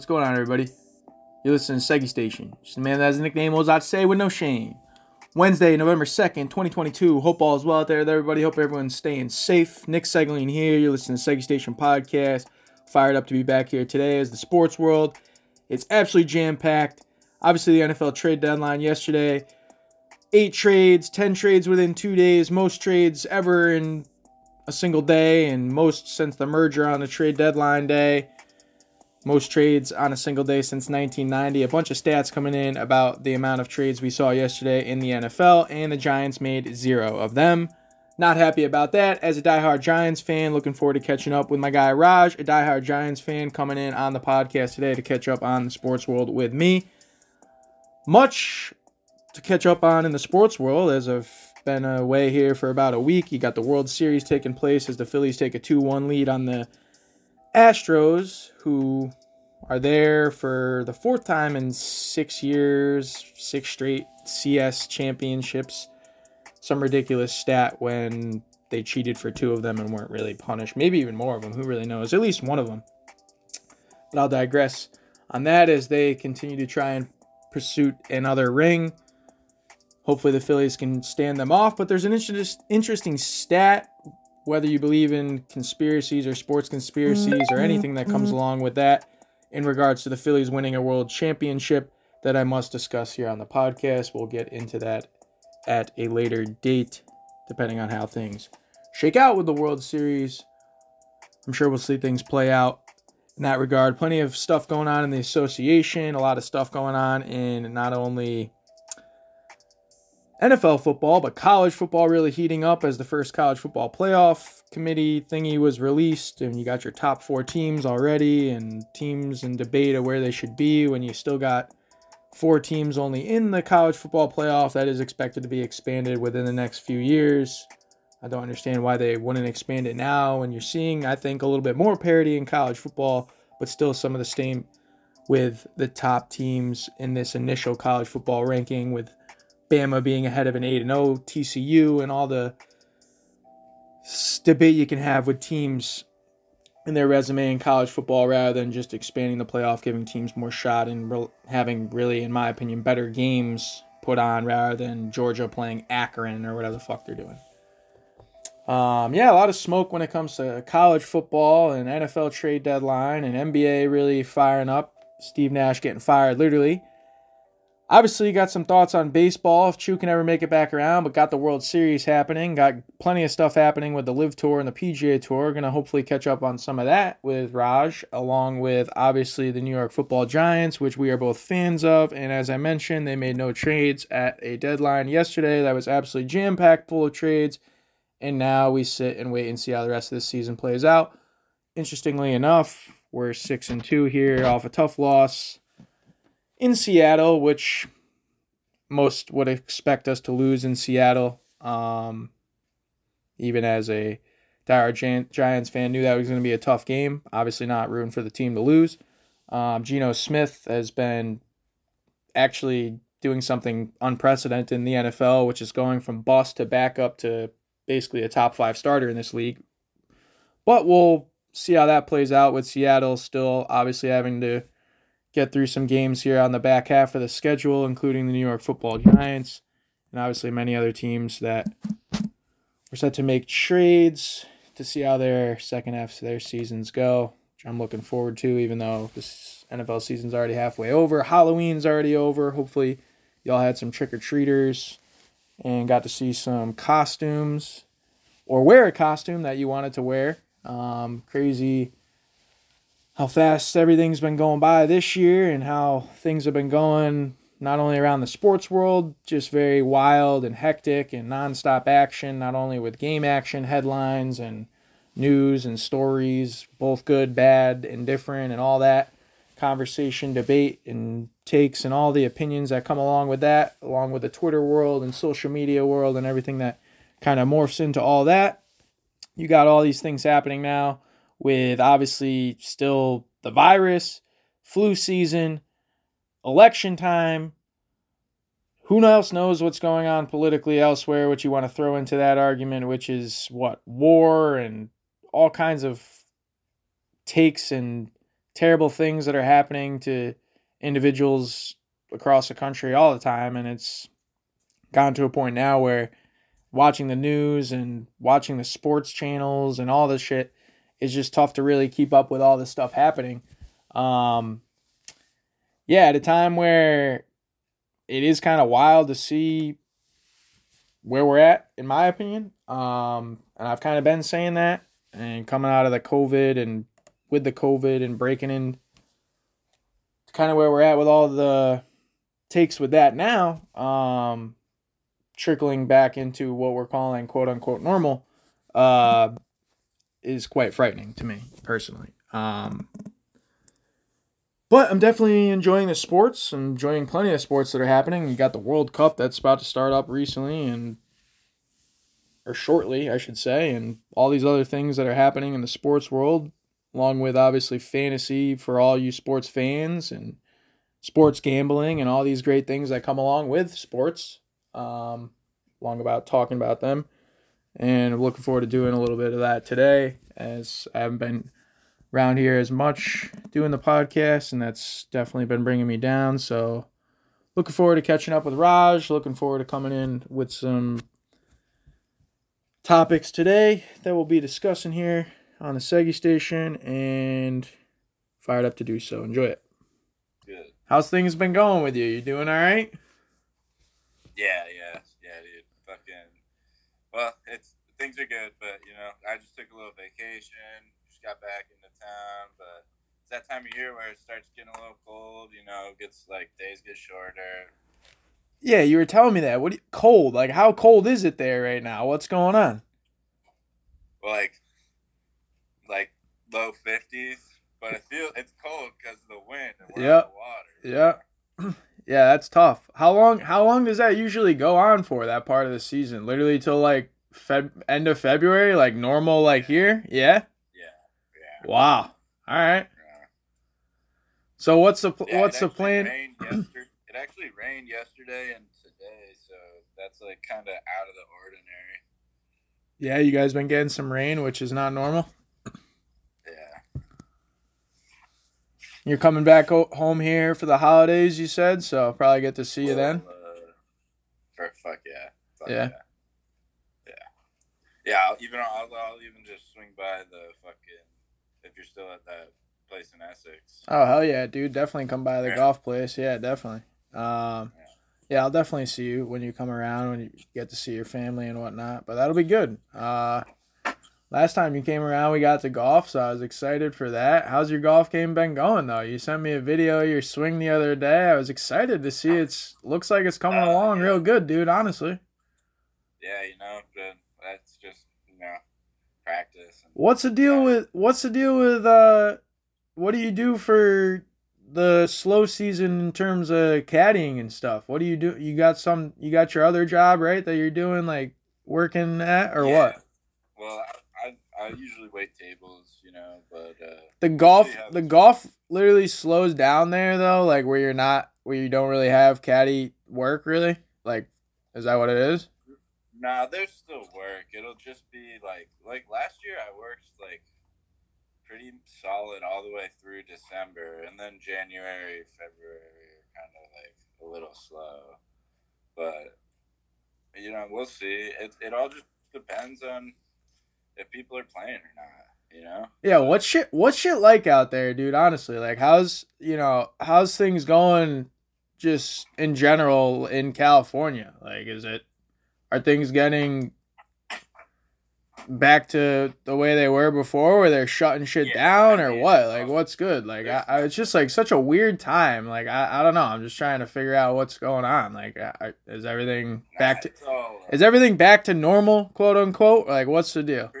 What's going on, everybody? You're listening to Seggy Station. Just a man that has a nickname to say with no shame. Wednesday, November 2nd, 2022. Hope all is well out there everybody. Hope everyone's staying safe. Nick Segling here. You're listening to Seggy Station Podcast. Fired up to be back here today as the sports world. It's absolutely jam packed. Obviously, the NFL trade deadline yesterday. Eight trades, 10 trades within two days, most trades ever in a single day, and most since the merger on the trade deadline day. Most trades on a single day since 1990. A bunch of stats coming in about the amount of trades we saw yesterday in the NFL, and the Giants made zero of them. Not happy about that. As a diehard Giants fan, looking forward to catching up with my guy Raj, a diehard Giants fan, coming in on the podcast today to catch up on the sports world with me. Much to catch up on in the sports world as I've been away here for about a week. You got the World Series taking place as the Phillies take a 2 1 lead on the Astros, who are there for the fourth time in six years, six straight CS championships. Some ridiculous stat when they cheated for two of them and weren't really punished. Maybe even more of them. Who really knows? At least one of them. But I'll digress on that as they continue to try and pursue another ring. Hopefully, the Phillies can stand them off. But there's an interesting stat whether you believe in conspiracies or sports conspiracies or mm-hmm. anything that comes mm-hmm. along with that in regards to the Phillies winning a world championship that I must discuss here on the podcast. We'll get into that at a later date, depending on how things shake out with the World Series. I'm sure we'll see things play out in that regard. Plenty of stuff going on in the association, a lot of stuff going on in not only NFL football, but college football really heating up as the first college football playoff committee thingy was released, and you got your top four teams already, and teams in debate of where they should be when you still got four teams only in the college football playoff that is expected to be expanded within the next few years. I don't understand why they wouldn't expand it now when you're seeing, I think, a little bit more parity in college football, but still some of the same with the top teams in this initial college football ranking with Bama being ahead of an 8 0 TCU and all the debate you can have with teams in their resume in college football rather than just expanding the playoff, giving teams more shot and re- having really, in my opinion, better games put on rather than Georgia playing Akron or whatever the fuck they're doing. Um, yeah, a lot of smoke when it comes to college football and NFL trade deadline and NBA really firing up. Steve Nash getting fired literally. Obviously, you got some thoughts on baseball if Chu can ever make it back around, but got the World Series happening. Got plenty of stuff happening with the LIV Tour and the PGA Tour. Going to hopefully catch up on some of that with Raj, along with obviously the New York football Giants, which we are both fans of. And as I mentioned, they made no trades at a deadline yesterday that was absolutely jam packed full of trades. And now we sit and wait and see how the rest of this season plays out. Interestingly enough, we're six and two here off a tough loss in Seattle, which most would expect us to lose in Seattle. Um, even as a diehard Giants fan, knew that was going to be a tough game. Obviously, not rooting for the team to lose. Um, Geno Smith has been actually doing something unprecedented in the NFL, which is going from bust to backup to basically a top five starter in this league. But we'll see how that plays out with Seattle still obviously having to get through some games here on the back half of the schedule, including the New York Football Giants and obviously many other teams that are set to make trades to see how their second half of their seasons go, which I'm looking forward to, even though this NFL season's already halfway over. Halloween's already over. Hopefully, y'all had some trick or treaters and got to see some costumes or wear a costume that you wanted to wear. Um, crazy how fast everything's been going by this year and how things have been going not only around the sports world, just very wild and hectic and nonstop action, not only with game action headlines and news and stories, both good, bad, indifferent, and all that conversation, debate, and takes, and all the opinions that come along with that, along with the Twitter world and social media world and everything that kind of morphs into all that. You got all these things happening now with obviously still the virus, flu season, election time. Who else knows what's going on politically elsewhere, which you want to throw into that argument, which is what? War and all kinds of takes and terrible things that are happening to individuals across the country all the time and it's gotten to a point now where watching the news and watching the sports channels and all this shit is just tough to really keep up with all this stuff happening. Um, yeah, at a time where it is kind of wild to see where we're at, in my opinion. Um, and I've kind of been saying that, and coming out of the COVID and with the COVID and breaking in, kind of where we're at with all the takes with that now. Um, trickling back into what we're calling quote unquote normal uh, is quite frightening to me personally. Um, but I'm definitely enjoying the sports. I'm enjoying plenty of sports that are happening. You got the World Cup that's about to start up recently and or shortly, I should say, and all these other things that are happening in the sports world, along with obviously fantasy for all you sports fans and sports gambling and all these great things that come along with sports um, long about talking about them. And I'm looking forward to doing a little bit of that today, as I haven't been around here as much doing the podcast, and that's definitely been bringing me down. So, looking forward to catching up with Raj. Looking forward to coming in with some topics today that we'll be discussing here on the Seggy station, and fired up to do so. Enjoy it. Good. How's things been going with you? You doing all right? Yeah, yeah, yeah, dude. Fucking. Well, it's things are good, but you know, I just took a little vacation. Just got back into town, but it's that time of year where it starts getting a little cold. You know, gets like days get shorter. Yeah, you were telling me that. What you, cold? Like how cold is it there right now? What's going on? Well, like, like low fifties, but it feel it's cold because of the wind and we're Yep. on the water. Yeah. Yeah, that's tough. How long how long does that usually go on for that part of the season? Literally till like Feb end of February, like normal like here? Yeah? Yeah, yeah. Wow. All right. yeah. So what's the pl- Yeah, what's the plan? It actually rained yesterday and today, so that's like kind of out of the ordinary. Yeah, you guys been getting some rain, which is not normal. Yeah, You're coming back home here for the holidays, you said, so I'll probably get to see you then. Uh, for fuck yeah, fuck Yeah. yeah, yeah, yeah. I'll even I'll, I'll even just swing by the fucking if you're still at that place in Essex. Oh hell yeah, dude! Definitely come by the Yeah. golf place. Yeah, definitely. Um, yeah, I'll definitely see you when you come around when you get to see your family and whatnot. But that'll be good. Uh, last time you came around, we got to golf, so I was excited for that. How's your golf game been going though? You sent me a video of your swing the other day. I was excited to see it's looks like it's coming Uh, along yeah. real good, dude. Honestly, Yeah, you know, but that's just you know practice. What's the deal with what's the deal with uh, what do you do for the slow season in terms of caddying and stuff. What do you do? You got some? You got your other job, right? That you're doing, like working at, or Yeah. what? Well, I, I usually wait tables, you know, but uh, The golf, the golf literally slows down there though, like where you're not, where you don't really have caddy work, really. Like, is that what it is? Nah, there's still work. It'll just be like like last year I worked like pretty solid all the way through December and then January, February are kind of like a little slow. But you know, we'll see. It it all just depends on if people are playing or not, you know? Yeah, what's shit? What's shit like out there, dude? Honestly, like, how's you know, how's things going, just in general in California? Like, is it, are things getting back to the way they were before, where they're shutting shit Yeah, down, or mean, what? Like, what's good? Like, I, I, it's just like such a weird time. Like, I, I don't know. I'm just trying to figure out what's going on. Like, I, is everything back to? all, uh, Is everything back to normal, quote unquote? Like, what's the deal? Yeah, yeah.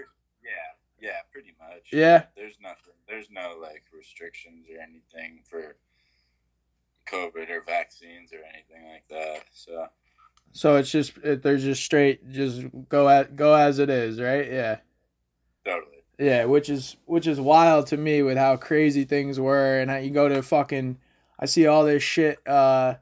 Yeah. There's nothing. There's no like restrictions or anything for COVID or vaccines or anything like that. So So it's just it, they're just straight, just go at go as it is, right? Yeah, totally. yeah. Which is which is wild to me with how crazy things were, and how you go to fucking. I see all this shit. Uh,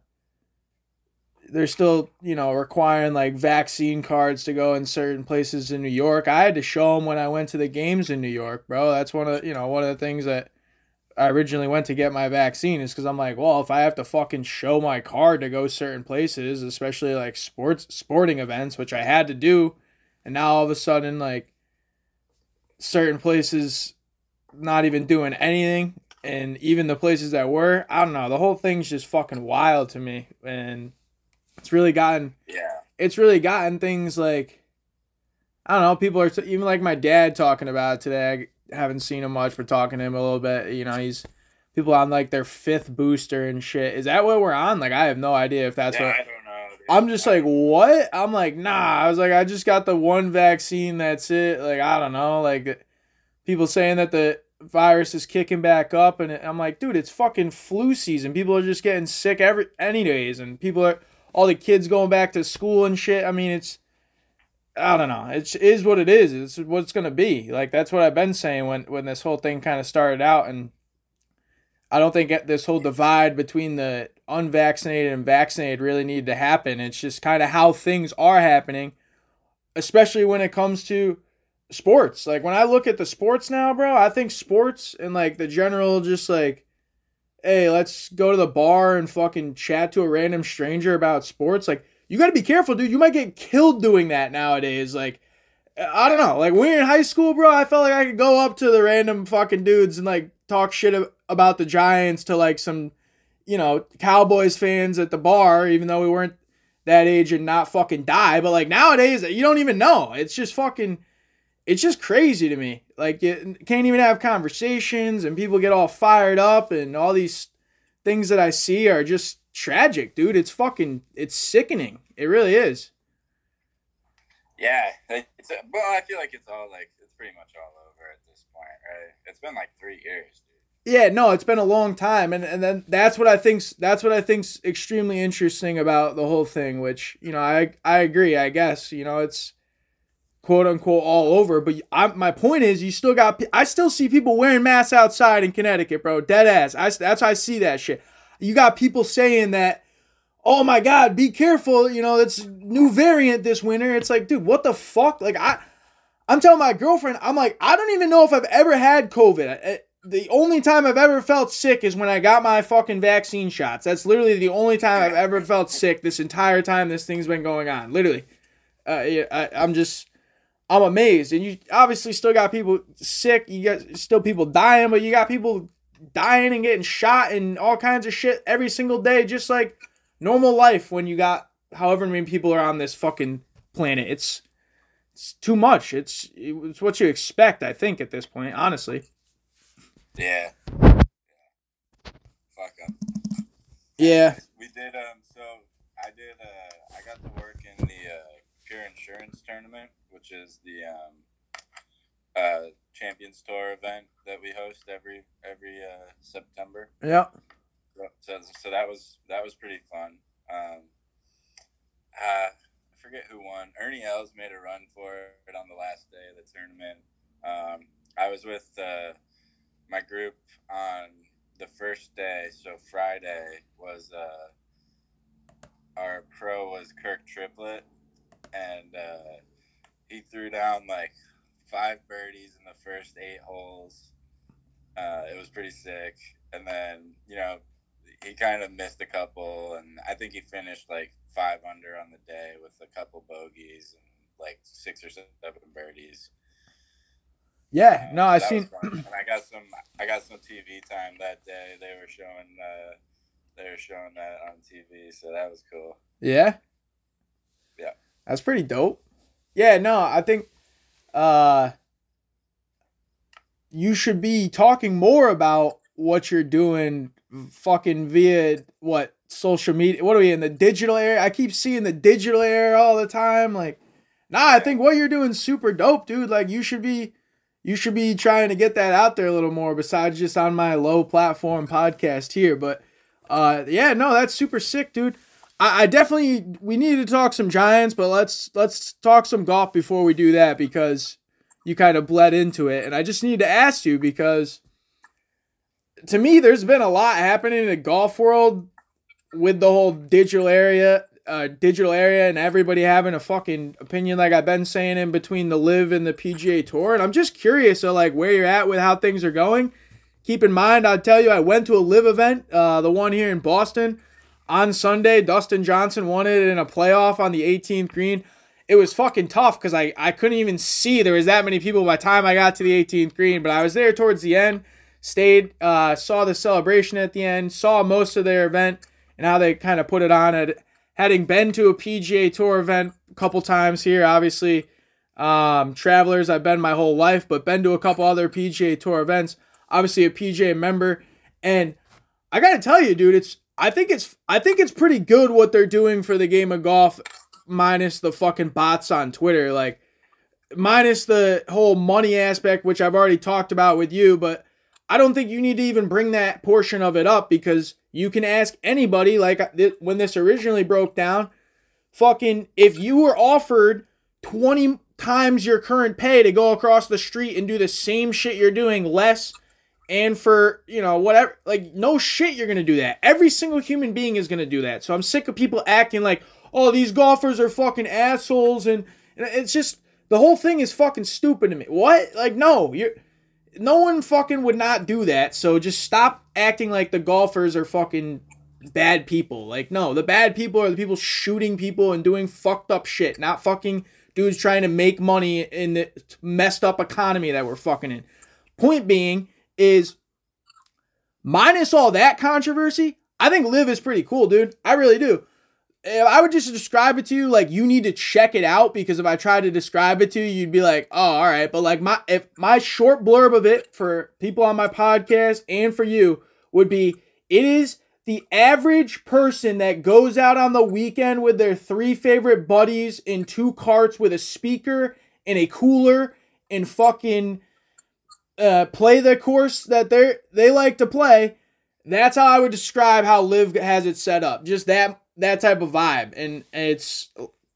they're still you know requiring like vaccine cards to go in certain places in New York. I had to show them when I went to the games in New York, bro. That's one of you know one of the things that I originally went to get my vaccine is because I'm like, well, if I have to fucking show my card to go certain places, especially like sports sporting events, which I had to do, and now all of a sudden like certain places not even doing anything, and even the places that were, I don't know, the whole thing's just fucking wild to me, and it's really gotten Yeah. it's really gotten things like I don't know. People are even like my dad talking about it today. I haven't seen him much, but talking to him a little bit. You know, he's people on like their fifth booster and shit. Is that what we're on? Like, I have no idea if that's yeah, what. I don't know. dude. I'm just like, what? I'm like, nah. I was like, I just got the one vaccine. That's it. Like, I don't know. Like, people saying that the virus is kicking back up, and I'm like, dude, it's fucking flu season. People are just getting sick every any days, and people are all the kids going back to school and shit. I mean, it's. I don't know. It is what it is. It's what it's gonna be. Like that's what I've been saying when when this whole thing kind of started out, and I don't think this whole divide between the unvaccinated and vaccinated really needed to happen. It's just kind of how things are happening, especially when it comes to sports. Like when I look at the sports now, bro, I think sports and like the general just like hey, let's go to the bar and fucking chat to a random stranger about sports. Like you got to be careful, dude. You might get killed doing that nowadays. Like I don't know. Like when you're in high school, bro, I felt like I could go up to the random fucking dudes and like talk shit about the Giants to like some, you know, Cowboys fans at the bar, even though we weren't that age and not fucking die. But like nowadays, you don't even know. It's just fucking, it's just crazy to me. Like you can't even have conversations and people get all fired up and all these things that I see are just tragic, dude. It's fucking, it's sickening. It really is. Yeah, it's well, I feel like it's all like it's pretty much all over at this point, right? It's been like three years, dude. Yeah, no, it's been a long time, and and then that's what I think's that's what I think's extremely interesting about the whole thing. Which you know, I I agree. I guess you know it's quote unquote all over, but I, my point is, you still got I still see people wearing masks outside in Connecticut, bro. Dead ass. I that's how I see that shit. You got people saying that. Oh my God! Be careful! You know it's new variant this winter. It's like, dude, what the fuck? Like I, I'm telling my girlfriend, I'm like, I don't even know if I've ever had COVID. The only time I've ever felt sick is when I got my fucking vaccine shots. That's literally the only time I've ever felt sick this entire time this thing's been going on. Literally. Uh, yeah, I, I'm just, I'm amazed. And you obviously still got people sick. You got still people dying, but you got people dying and getting shot and all kinds of shit every single day, just like normal life when you got however many people are on this fucking planet. It's, it's too much. It's it's what you expect, I think, at this point, honestly. Yeah. Fuck up. Yeah. We did um. So I did uh. I got to work in the uh, Pure Insurance tournament, which is the um. Uh, Champions Tour event that we host every every uh, September. Yeah. So, so that was that was pretty fun. Um, uh, I forget who won. Ernie Els made a run for it on the last day of the tournament. Um, I was with uh, my group on the first day. So Friday was uh, our pro was Kirk Triplett, and uh, he threw down like five birdies in the first eight holes. Uh, it was pretty sick, and then you know he kind of missed a couple, and I think he finished like five under on the day with a couple bogeys and like six or seven birdies. Yeah. No, I seen. and I got some. I got some TV time that day. They were showing. Uh, they were showing that on TV, so that was cool. Yeah. Yeah. That's pretty dope. Yeah, no, I think uh you should be talking more about what you're doing fucking via what social media what are we in the digital era? I keep seeing the digital era all the time. Like, nah, I think what you're doing super dope, dude. Like you should be you should be trying to get that out there a little more besides just on my low platform podcast here. But uh yeah, no, that's super sick, dude. I, I definitely we need to talk some Giants, but let's let's talk some golf before we do that because you kind of bled into it, and I just need to ask you because to me, there's been a lot happening in the golf world with the whole digital area, uh, digital area, and everybody having a fucking opinion, like I've been saying in between the LIV and the PGA Tour, and I'm just curious of like where you're at with how things are going. keep in mind, I'll tell you, I went to a LIV event, uh, the one here in Boston on Sunday. Dustin Johnson won it in a playoff on the 18th green. It was fucking tough because I, I couldn't even see there was that many people by the time I got to the 18th green, but I was there towards the end, stayed, uh, saw the celebration at the end, saw most of their event and how they kind of put it on. At, having been to a PGA Tour event a couple times here, obviously, um, travelers, I've been my whole life, but been to a couple other PGA Tour events. Obviously, a PGA member, and I gotta tell you, dude, it's I think it's I think it's pretty good what they're doing for the game of golf, minus the fucking bots on Twitter, like minus the whole money aspect, which I've already talked about with you, but I don't think you need to even bring that portion of it up because you can ask anybody, like uh, when this originally broke down, fucking, if you were offered 20 times your current pay to go across the street and do the same shit you're doing less and for, you know, whatever, like, no shit you're gonna do that. Every single human being is gonna do that. So I'm sick of people acting like, oh, these golfers are fucking assholes and, and it's just, the whole thing is fucking stupid to me. What? Like, no, you're no one fucking would not do that. So just stop acting like the golfers are fucking bad people. Like, no, the bad people are the people shooting people and doing fucked up shit, not fucking dudes trying to make money in the messed up economy that we're fucking in. Point being is minus all that controversy, I think LIV is pretty cool, dude. I really do. I would just describe it to you like you need to check it out because if I tried to describe it to you, you'd be like, "Oh, all right." But like my if my short blurb of it for people on my podcast and for you would be, it is the average person that goes out on the weekend with their three favorite buddies in two carts with a speaker and a cooler and fucking uh, play the course that they they like to play. That's how I would describe how LIV has it set up. Just that that type of vibe, and, and it's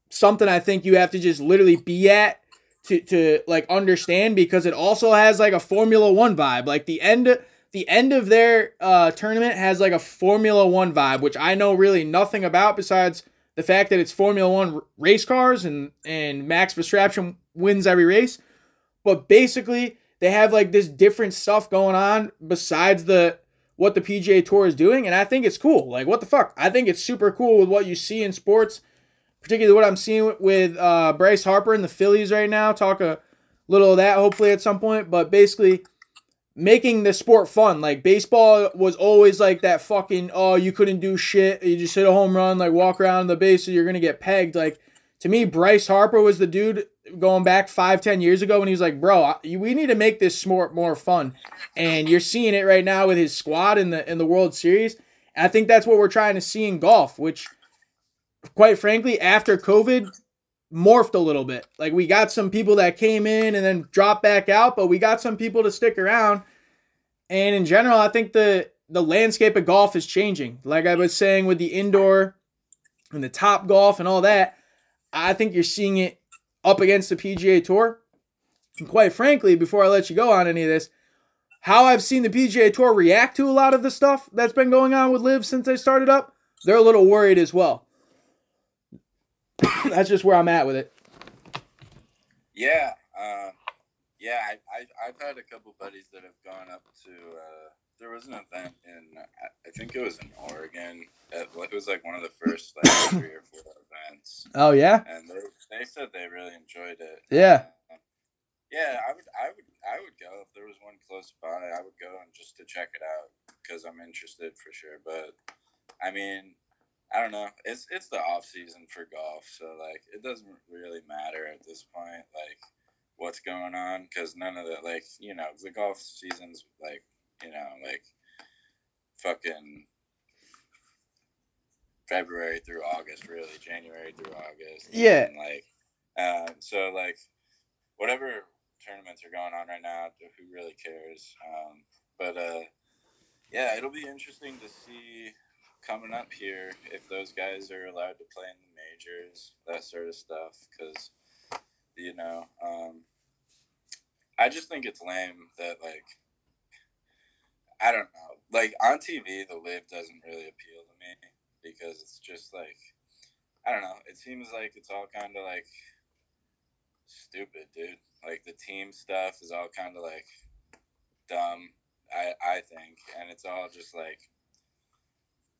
something I think you have to just literally be at to to like understand because it also has like a Formula One vibe. Like the end the end of their uh, tournament has like a Formula One vibe, which I know really nothing about besides the fact that it's Formula One race cars and and Max Verstappen wins every race. But basically, they have like this different stuff going on besides the what the PGA Tour is doing, and I think it's cool. Like, what the fuck? I think it's super cool with what you see in sports, particularly what I'm seeing with uh, Bryce Harper and the Phillies right now. Talk a little of that hopefully at some point, but basically making the sport fun. Like baseball was always like that fucking oh you couldn't do shit. You just hit a home run, like walk around the base, so you're gonna get pegged. Like to me, Bryce Harper was the dude going back five, ten years ago when he was like, bro, we need to make this sport more fun. And you're seeing it right now with his squad in the in the World Series. And I think that's what we're trying to see in golf, which quite frankly, after COVID, morphed a little bit. Like we got some people that came in and then dropped back out, but we got some people to stick around. And in general, I think the the landscape of golf is changing. Like I was saying with the indoor and the Topgolf and all that, I think you're seeing it up against the PGA Tour. And quite frankly, before I let you go on any of this, how I've seen the PGA Tour react to a lot of the stuff that's been going on with LIV since they started up, they're a little worried as well. that's just where I'm at with it. Yeah, uh, yeah. I, have had a couple buddies that have gone up to. Uh, there was an event in I think it was in Oregon. It, was like one of the first like three or four events. Oh yeah. And they, they said they really enjoyed it. Yeah. Uh, yeah, I would I would I would go if there was one close by. I would go and just to check it out because I'm interested for sure. But I mean, I don't know. It's it's the off season for golf, so like it doesn't really matter at this point. Like what's going on because none of the like you know the golf season's like you know, like fucking February through August, really January through August. Yeah. And like, uh, so like, whatever tournaments are going on right now, who really cares? Um, but uh, yeah, it'll be interesting to see coming up here if those guys are allowed to play in the majors, that sort of stuff. Because you know, um, I just think it's lame that like I don't know. Like on TV, the LIV doesn't really appeal to me because it's just like I don't know. It seems like it's all kind of like stupid, dude. Like the team stuff is all kind of like dumb. I I think, and it's all just like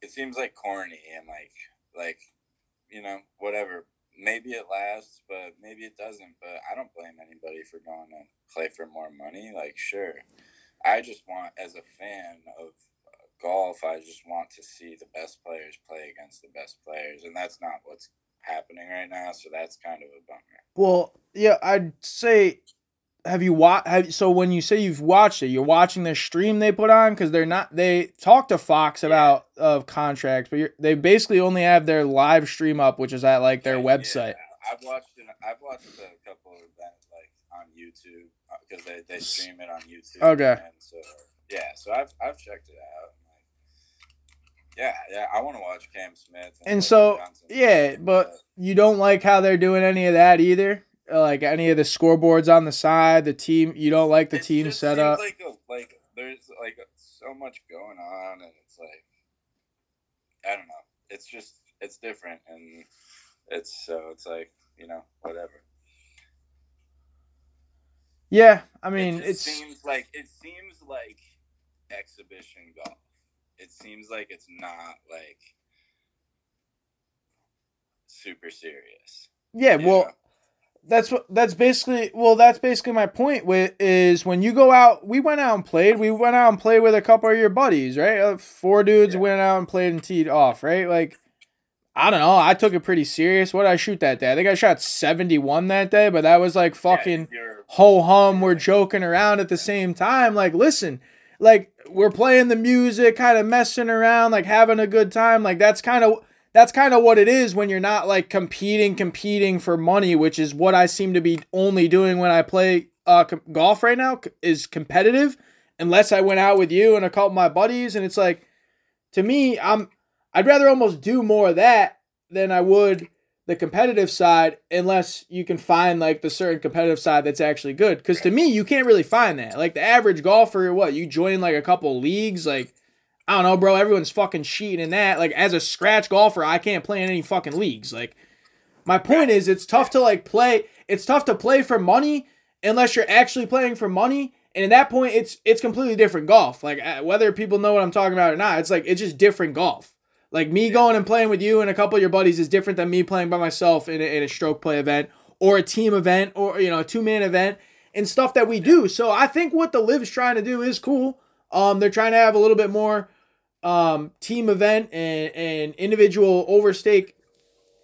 it seems like corny and like like you know whatever. Maybe it lasts, but maybe it doesn't. But I don't blame anybody for going to play for more money. Like sure, I just want as a fan of uh, golf, I just want to see the best players play against the best players, and that's not what's happening right now. So that's kind of a bummer. Well, yeah, I'd say have you watched have so when you say you've watched it you're watching the stream they put on because they're not they talk to fox about of contracts but they basically only have their live stream up which is at like their yeah, website yeah. i've watched it i've watched a couple of events like on youtube because they, they stream it on youtube okay and so yeah so i've, I've checked it out yeah, yeah, I want to watch Cam Smith. And, and so, yeah, but you don't like how they're doing any of that either like any of the scoreboards on the side, the team. You don't like the it team setup. Like a, like there's like so much going on, and it's like I don't know. It's just it's different, and it's so it's like you know whatever. Yeah, I mean, it seems like it seems like exhibition golf. It seems like it's not like super serious. Yeah, well, know? that's what that's basically well that's basically my point with is when you go out we went out and played we went out and played with a couple of your buddies right uh, four dudes yeah. went out and played and teed off right like i don't know i took it pretty serious what did i shoot that day i think i shot 71 that day but that was like fucking yeah, ho hum we're joking around at the same time like listen like we're playing the music kind of messing around like having a good time like that's kind of that's kind of what it is when you're not like competing, competing for money, which is what I seem to be only doing when I play uh, golf right now is competitive. Unless I went out with you and a couple of my buddies, and it's like, to me, I'm I'd rather almost do more of that than I would the competitive side, unless you can find like the certain competitive side that's actually good. Because to me, you can't really find that. Like the average golfer, what you join like a couple leagues, like I don't know, bro. Everyone's fucking cheating in that. Like, as a scratch golfer, I can't play in any fucking leagues. Like, my point is, it's tough to like play. It's tough to play for money unless you're actually playing for money. And at that point, it's it's completely different golf. Like uh, whether people know what I'm talking about or not, it's like it's just different golf. Like me going and playing with you and a couple of your buddies is different than me playing by myself in a, in a stroke play event or a team event or you know a two man event and stuff that we do. So I think what the LIV's trying to do is cool. Um, they're trying to have a little bit more um, team event and, and individual overstake.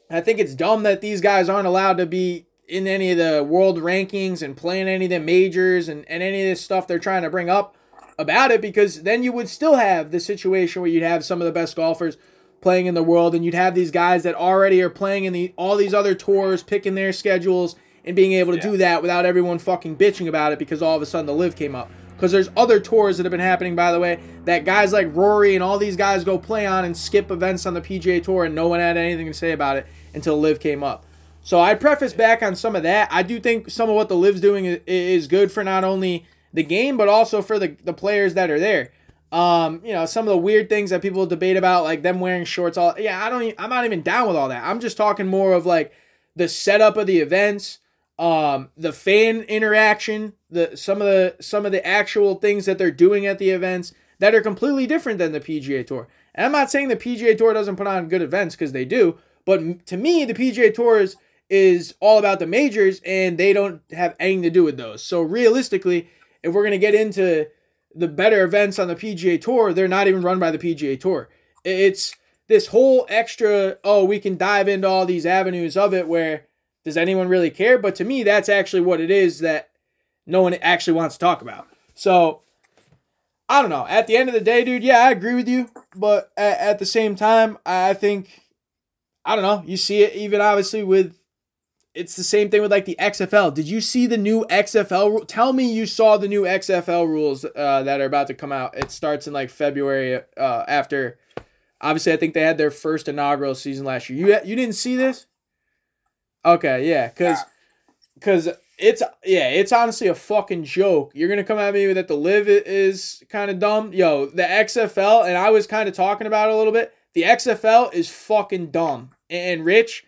I think it's dumb that these guys aren't allowed to be in any of the world rankings and playing any of the majors and, and any of this stuff they're trying to bring up about it because then you would still have the situation where you'd have some of the best golfers playing in the world and you'd have these guys that already are playing in the all these other tours picking their schedules and being able to yeah. do that without everyone fucking bitching about it because all of a sudden the LIV came up because there's other tours that have been happening, by the way, that guys like Rory and all these guys go play on and skip events on the PGA Tour, and no one had anything to say about it until LIV came up. So I preface back on some of that. I do think some of what the LIV's doing is good for not only the game, but also for the, the players that are there. Um, you know, some of the weird things that people debate about, like them wearing shorts. All yeah, I don't. Even, I'm not even down with all that. I'm just talking more of like the setup of the events, um, the fan interaction, the some of the some of the actual things that they're doing at the events that are completely different than the PGA Tour. And I'm not saying the PGA Tour doesn't put on good events because they do, but to me, the PGA Tour is, is all about the majors and they don't have anything to do with those. So realistically, if we're gonna get into the better events on the PGA Tour, they're not even run by the PGA Tour. It's this whole extra, oh, we can dive into all these avenues of it where does anyone really care? But to me, that's actually what it is that no one actually wants to talk about. So I don't know. At the end of the day, dude, yeah, I agree with you. But at, at the same time, I think I don't know. You see it even obviously with it's the same thing with like the XFL. Did you see the new XFL? Tell me you saw the new XFL rules uh, that are about to come out. It starts in like February uh, after. Obviously, I think they had their first inaugural season last year. You you didn't see this? Okay, yeah, cause, cause it's yeah, it's honestly a fucking joke. You're gonna come at me that the LIV is kind of dumb, yo. The XFL, and I was kind of talking about it a little bit. The XFL is fucking dumb, and Rich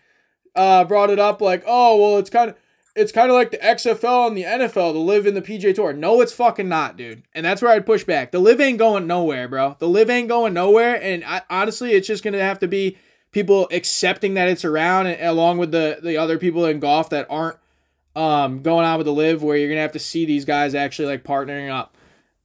uh, brought it up like, oh well, it's kind of it's kind of like the XFL and the NFL, the LIV in the PGA Tour. No, it's fucking not, dude. And that's where I'd push back. The LIV ain't going nowhere, bro. The LIV ain't going nowhere. And I, honestly, it's just gonna have to be people accepting that it's around, and along with the the other people in golf that aren't um, going on with the LIV, where you're gonna have to see these guys actually like partnering up.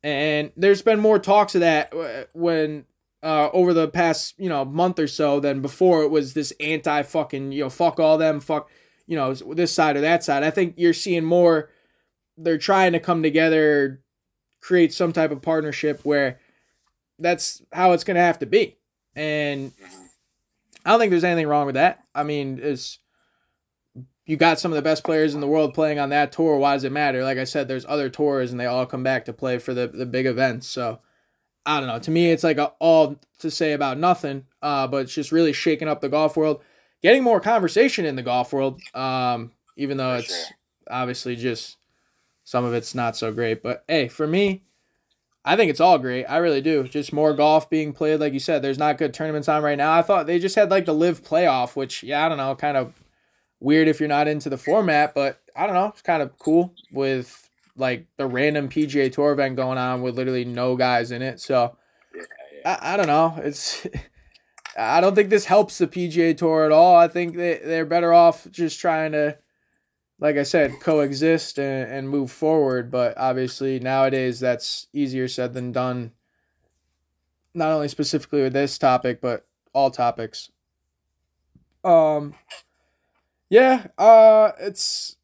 And there's been more talks of that when uh, over the past you know month or so than before. It was this anti fucking you know fuck all them fuck you know this side or that side. I think you're seeing more. They're trying to come together, create some type of partnership where that's how it's gonna have to be. And I don't think there's anything wrong with that. I mean, it's you got some of the best players in the world playing on that tour. Why does it matter? Like I said, there's other tours and they all come back to play for the, the big events. So I don't know. To me, it's like a, all to say about nothing, uh, but it's just really shaking up the golf world, getting more conversation in the golf world, um, even though it's sure. obviously just some of it's not so great. But hey, for me, I think it's all great. I really do. Just more golf being played, like you said. There's not good tournaments on right now. I thought they just had like the LIV playoff, which yeah, I don't know, kind of weird if you're not into the format, but I don't know, it's kind of cool with like the random PGA Tour event going on with literally no guys in it. So yeah, yeah. I, I don't know. It's I don't think this helps the PGA Tour at all. I think they they're better off just trying to, like I said, coexist and, and move forward. But obviously nowadays that's easier said than done. Not only specifically with this topic, but all topics. Um, yeah, uh, it's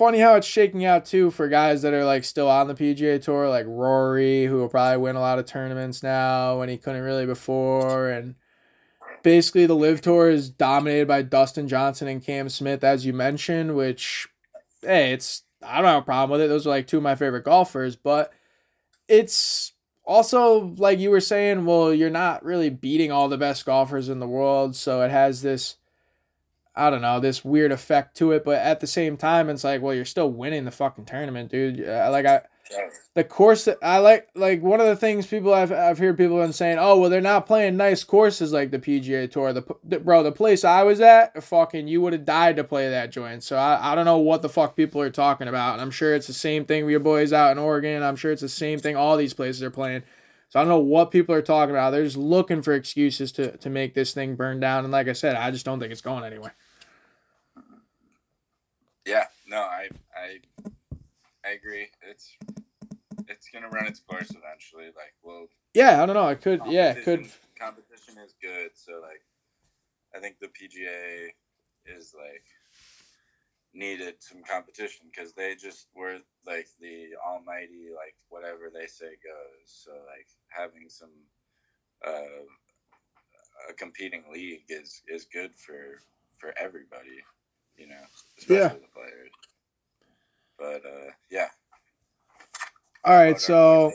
funny how it's shaking out too for guys that are like still on the PGA Tour, like Rory, who will probably win a lot of tournaments now when he couldn't really before, and basically the LIV Tour is dominated by Dustin Johnson and Cam Smith, as you mentioned. Which, hey, it's I don't have a problem with it. Those are like two of my favorite golfers, but it's also like you were saying. Well, you're not really beating all the best golfers in the world, so it has this I don't know, this weird effect to it. But at the same time, it's like, well, you're still winning the fucking tournament, dude. Uh, like I, the course that I like, like one of the things people I've I've heard people been saying, oh, well, they're not playing nice courses like the PGA Tour. The, the bro, the place I was at, fucking, you would have died to play that joint. So I, I don't know what the fuck people are talking about. And I'm sure it's the same thing with your boys out in Oregon. I'm sure it's the same thing all these places are playing. So I don't know what people are talking about. They're just looking for excuses to to make this thing burn down. And like I said, I just don't think it's going anywhere. Yeah, no, I I I agree. It's it's gonna run its course eventually. Like, well, yeah, I don't know. I could, yeah, could. Competition is good, so like, I think the PGA is like needed some competition because they just were like the almighty, like whatever they say goes. So like having some uh, a competing league is is good for for everybody you know, especially yeah. the players. But uh, yeah. All right, so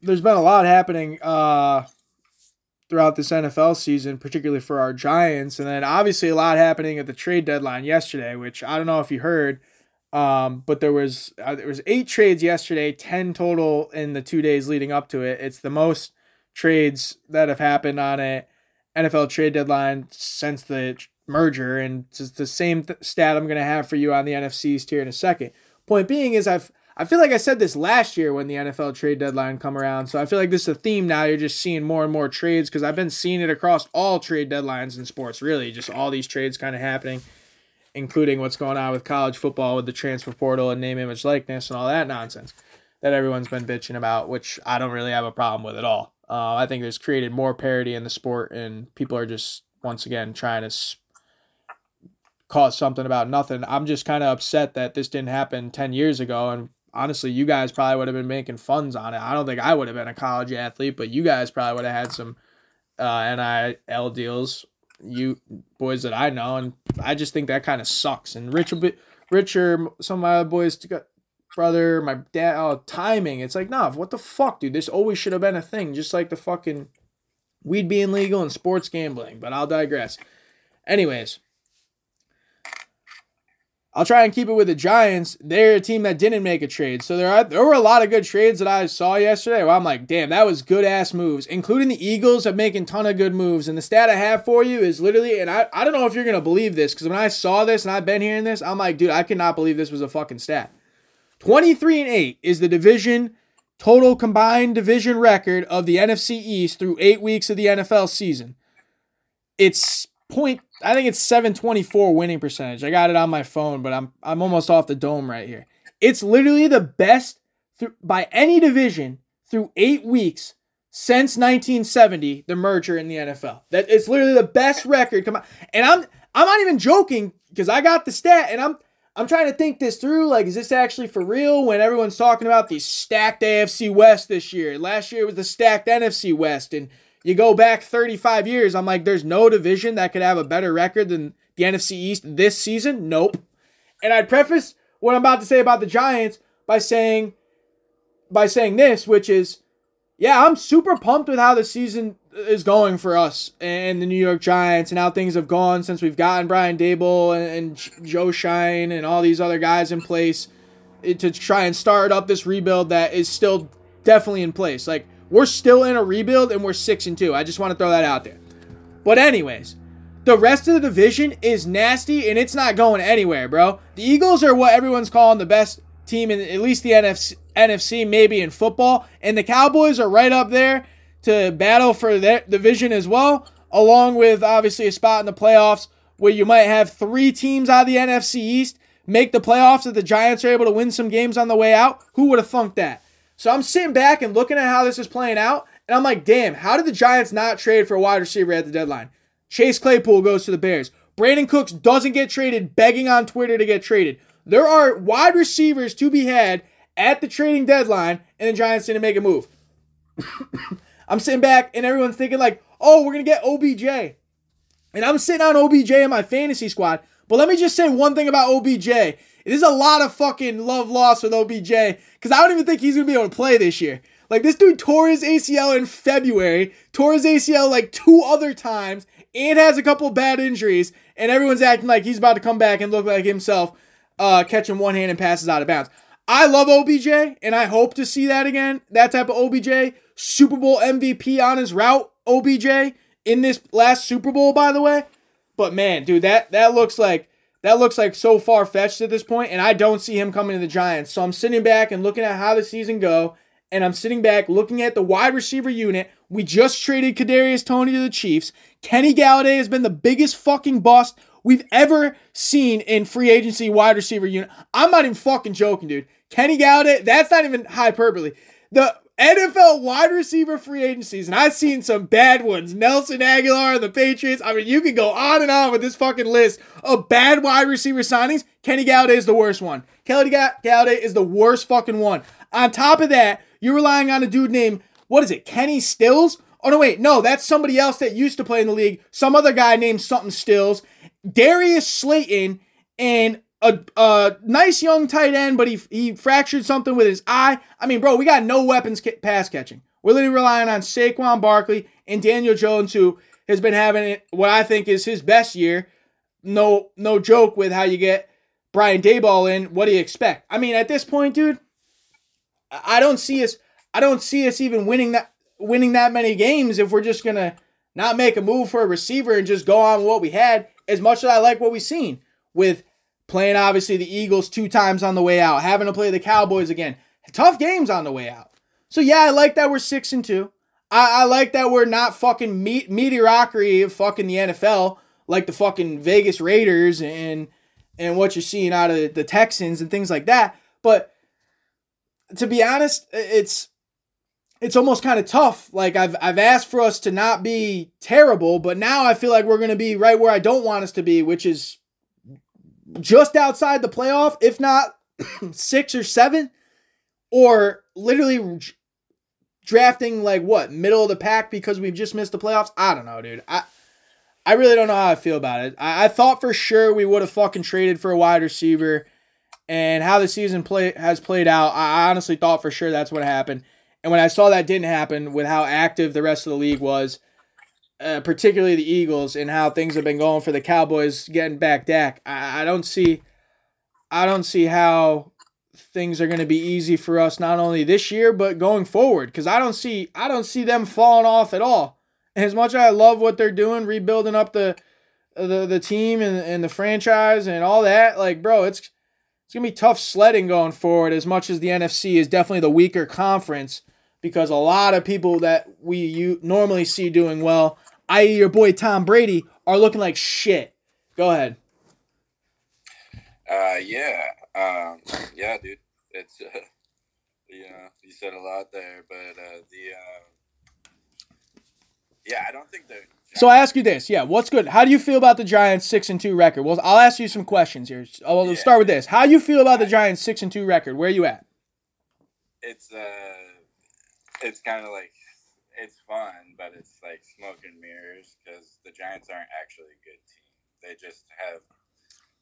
there's been a lot happening uh, throughout this NFL season, particularly for our Giants, and then obviously a lot happening at the trade deadline yesterday, which I don't know if you heard. Um, but there was uh, there was eight trades yesterday, ten total in the two days leading up to it. It's the most trades that have happened on a NFL trade deadline since the merger, and it's the same th- stat I'm going to have for you on the NFCs here in a second. Point being is I've I feel like I said this last year when the NFL trade deadline come around, so I feel like this is a theme now. You're just seeing more and more trades because I've been seeing it across all trade deadlines in sports, really, just all these trades kind of happening, including what's going on with college football with the transfer portal and name, image, likeness, and all that nonsense that everyone's been bitching about, which I don't really have a problem with at all. Uh, I think there's created more parity in the sport, and people are just once again trying to cause something about nothing. I'm just kind of upset that this didn't happen 10 years ago. And honestly, you guys probably would have been making funds on it. I don't think I would have been a college athlete, but you guys probably would have had some uh, NIL deals. You boys that I know, and I just think that kind of sucks. And Rich, Richard, some of my other boys, brother, my dad, oh, timing. It's like, nah, what the fuck, dude? This always should have been a thing, just like the fucking weed being legal and sports gambling. But I'll digress. Anyways, I'll try and keep it with the Giants. They're a team that didn't make a trade. So there are there were a lot of good trades that I saw yesterday where I'm like, damn, that was good ass moves, including the Eagles have making ton of good moves. And the stat I have for you is literally, and I, I don't know if you're gonna believe this, because when I saw this and I've been hearing this, I'm like, dude, I cannot believe this was a fucking stat. 23 and 8 is the division total combined division record of the NFC East through eight weeks of the NFL season. It's point I think it's 724 winning percentage. I got it on my phone, but I'm I'm almost off the dome right here. It's literally the best through, by any division through 8 weeks since 1970, the merger in the NFL. That it's literally the best record come on. And I'm I'm not even joking because I got the stat and I'm I'm trying to think this through. Like, is this actually for real when everyone's talking about the stacked AFC West this year? Last year was the stacked NFC West, and you go back 35 years, I'm like, there's no division that could have a better record than the NFC East this season. Nope. And I'd preface what I'm about to say about the Giants by saying by saying this, which is, yeah, I'm super pumped with how the season is going for us and the New York Giants and how things have gone since we've gotten Brian Daboll and, and Joe Schoen and all these other guys in place eh, to try and start up this rebuild that is still definitely in place. Like we're still in a rebuild and we're 6 and 2. I just want to throw that out there. But anyways, the rest of the division is nasty and it's not going anywhere, bro. The Eagles are what everyone's calling the best team in at least the NFC, NFC maybe in football, and the Cowboys are right up there to battle for that division as well, along with obviously a spot in the playoffs where you might have three teams out of the NFC East make the playoffs if the Giants are able to win some games on the way out. Who would have thunk that? So I'm sitting back and looking at how this is playing out, and I'm like, damn, how did the Giants not trade for a wide receiver at the deadline? Chase Claypool goes to the Bears. Brandin Cooks doesn't get traded, begging on Twitter to get traded. There are wide receivers to be had at the trading deadline, and the Giants didn't make a move. I'm sitting back, and everyone's thinking, like, oh, we're going to get OBJ. And I'm sitting on OBJ in my fantasy squad. But let me just say one thing about OBJ. There's a lot of fucking love lost with OBJ because I don't even think he's to be able to play this year. Like, this dude tore his ACL in February, tore his ACL like two other times, and has a couple bad injuries, and everyone's acting like he's about to come back and look like himself, uh, catching one hand and passes out of bounds. I love OBJ, and I hope to see that again. That type of OBJ. Super Bowl MVP on his route, OBJ, in this last Super Bowl, by the way. But man, dude, that that looks like that looks like so far fetched at this point, and I don't see him coming to the Giants. So I'm sitting back and looking at how the season go, and I'm sitting back looking at the wide receiver unit. We just traded Kadarius Toney to the Chiefs. Kenny Golladay has been the biggest fucking bust we've ever seen in free agency wide receiver unit. I'm not even fucking joking, dude. Kenny Golladay, that's not even hyperbole. The NFL wide receiver free agencies, and I've seen some bad ones. Nelson Agholor, the Patriots. I mean, you can go on and on with this fucking list of bad wide receiver signings. Kenny Golladay is the worst one. Kelly Golladay is the worst fucking one. On top of that, you're relying on a dude named, what is it, Kenny Stills? Oh, no, wait, no, that's somebody else that used to play in the league. Some other guy named something Stills. Darius Slayton and a, a nice young tight end, but he he fractured something with his eye. I mean, bro, we got no weapons pass catching. We're literally relying on Saquon Barkley and Daniel Jones, who has been having what I think is his best year. No, no joke with how you get Brian Daboll in. What do you expect? I mean, at this point, dude, I don't see us. I don't see us even winning that winning that many games if we're just gonna not make a move for a receiver and just go on what we had. As much as I like what we've seen with playing obviously the Eagles two times on the way out, having to play the Cowboys again. Tough games on the way out. So yeah, I like that we're six and two. I, I like that we're not fucking me- mediocrity of fucking the NFL like the fucking Vegas Raiders and and what you're seeing out of the Texans and things like that. But to be honest, it's it's almost kind of tough. Like I've I've asked for us to not be terrible, but now I feel like we're to be right where I don't want us to be, which is just outside the playoff, if not six or seven, or literally drafting like what middle of the pack because we've just missed the playoffs. I don't know, dude. I I really don't know how I feel about it. I, I thought for sure we would have fucking traded for a wide receiver, and how the season play has played out. I honestly thought for sure that's what happened. And when I saw that didn't happen, with how active the rest of the league was, uh, particularly the Eagles, and how things have been going for the Cowboys getting back Dak. I, I don't see, I don't see how things are going to be easy for us not only this year but going forward because I don't see I don't see them falling off at all. As much as I love what they're doing, rebuilding up the the the team and, and the franchise and all that, like bro, it's it's gonna be tough sledding going forward. As much as the NFC is definitely the weaker conference because a lot of people that we you normally see doing well, i.e., your boy Tom Brady, are looking like shit. Go ahead. Uh, yeah, um, yeah, dude. It's uh, you you said a lot there, but uh, the uh, yeah, I don't think they're. So I ask you this, yeah, what's good? How do you feel about the Giants six and two record? Well, I'll ask you some questions here. I'll yeah. start with this. How do you feel about the Giants six and two record? Where are you at? It's uh, it's kind of like it's fun, but it's like smoke and mirrors because the Giants aren't actually a good team. They just have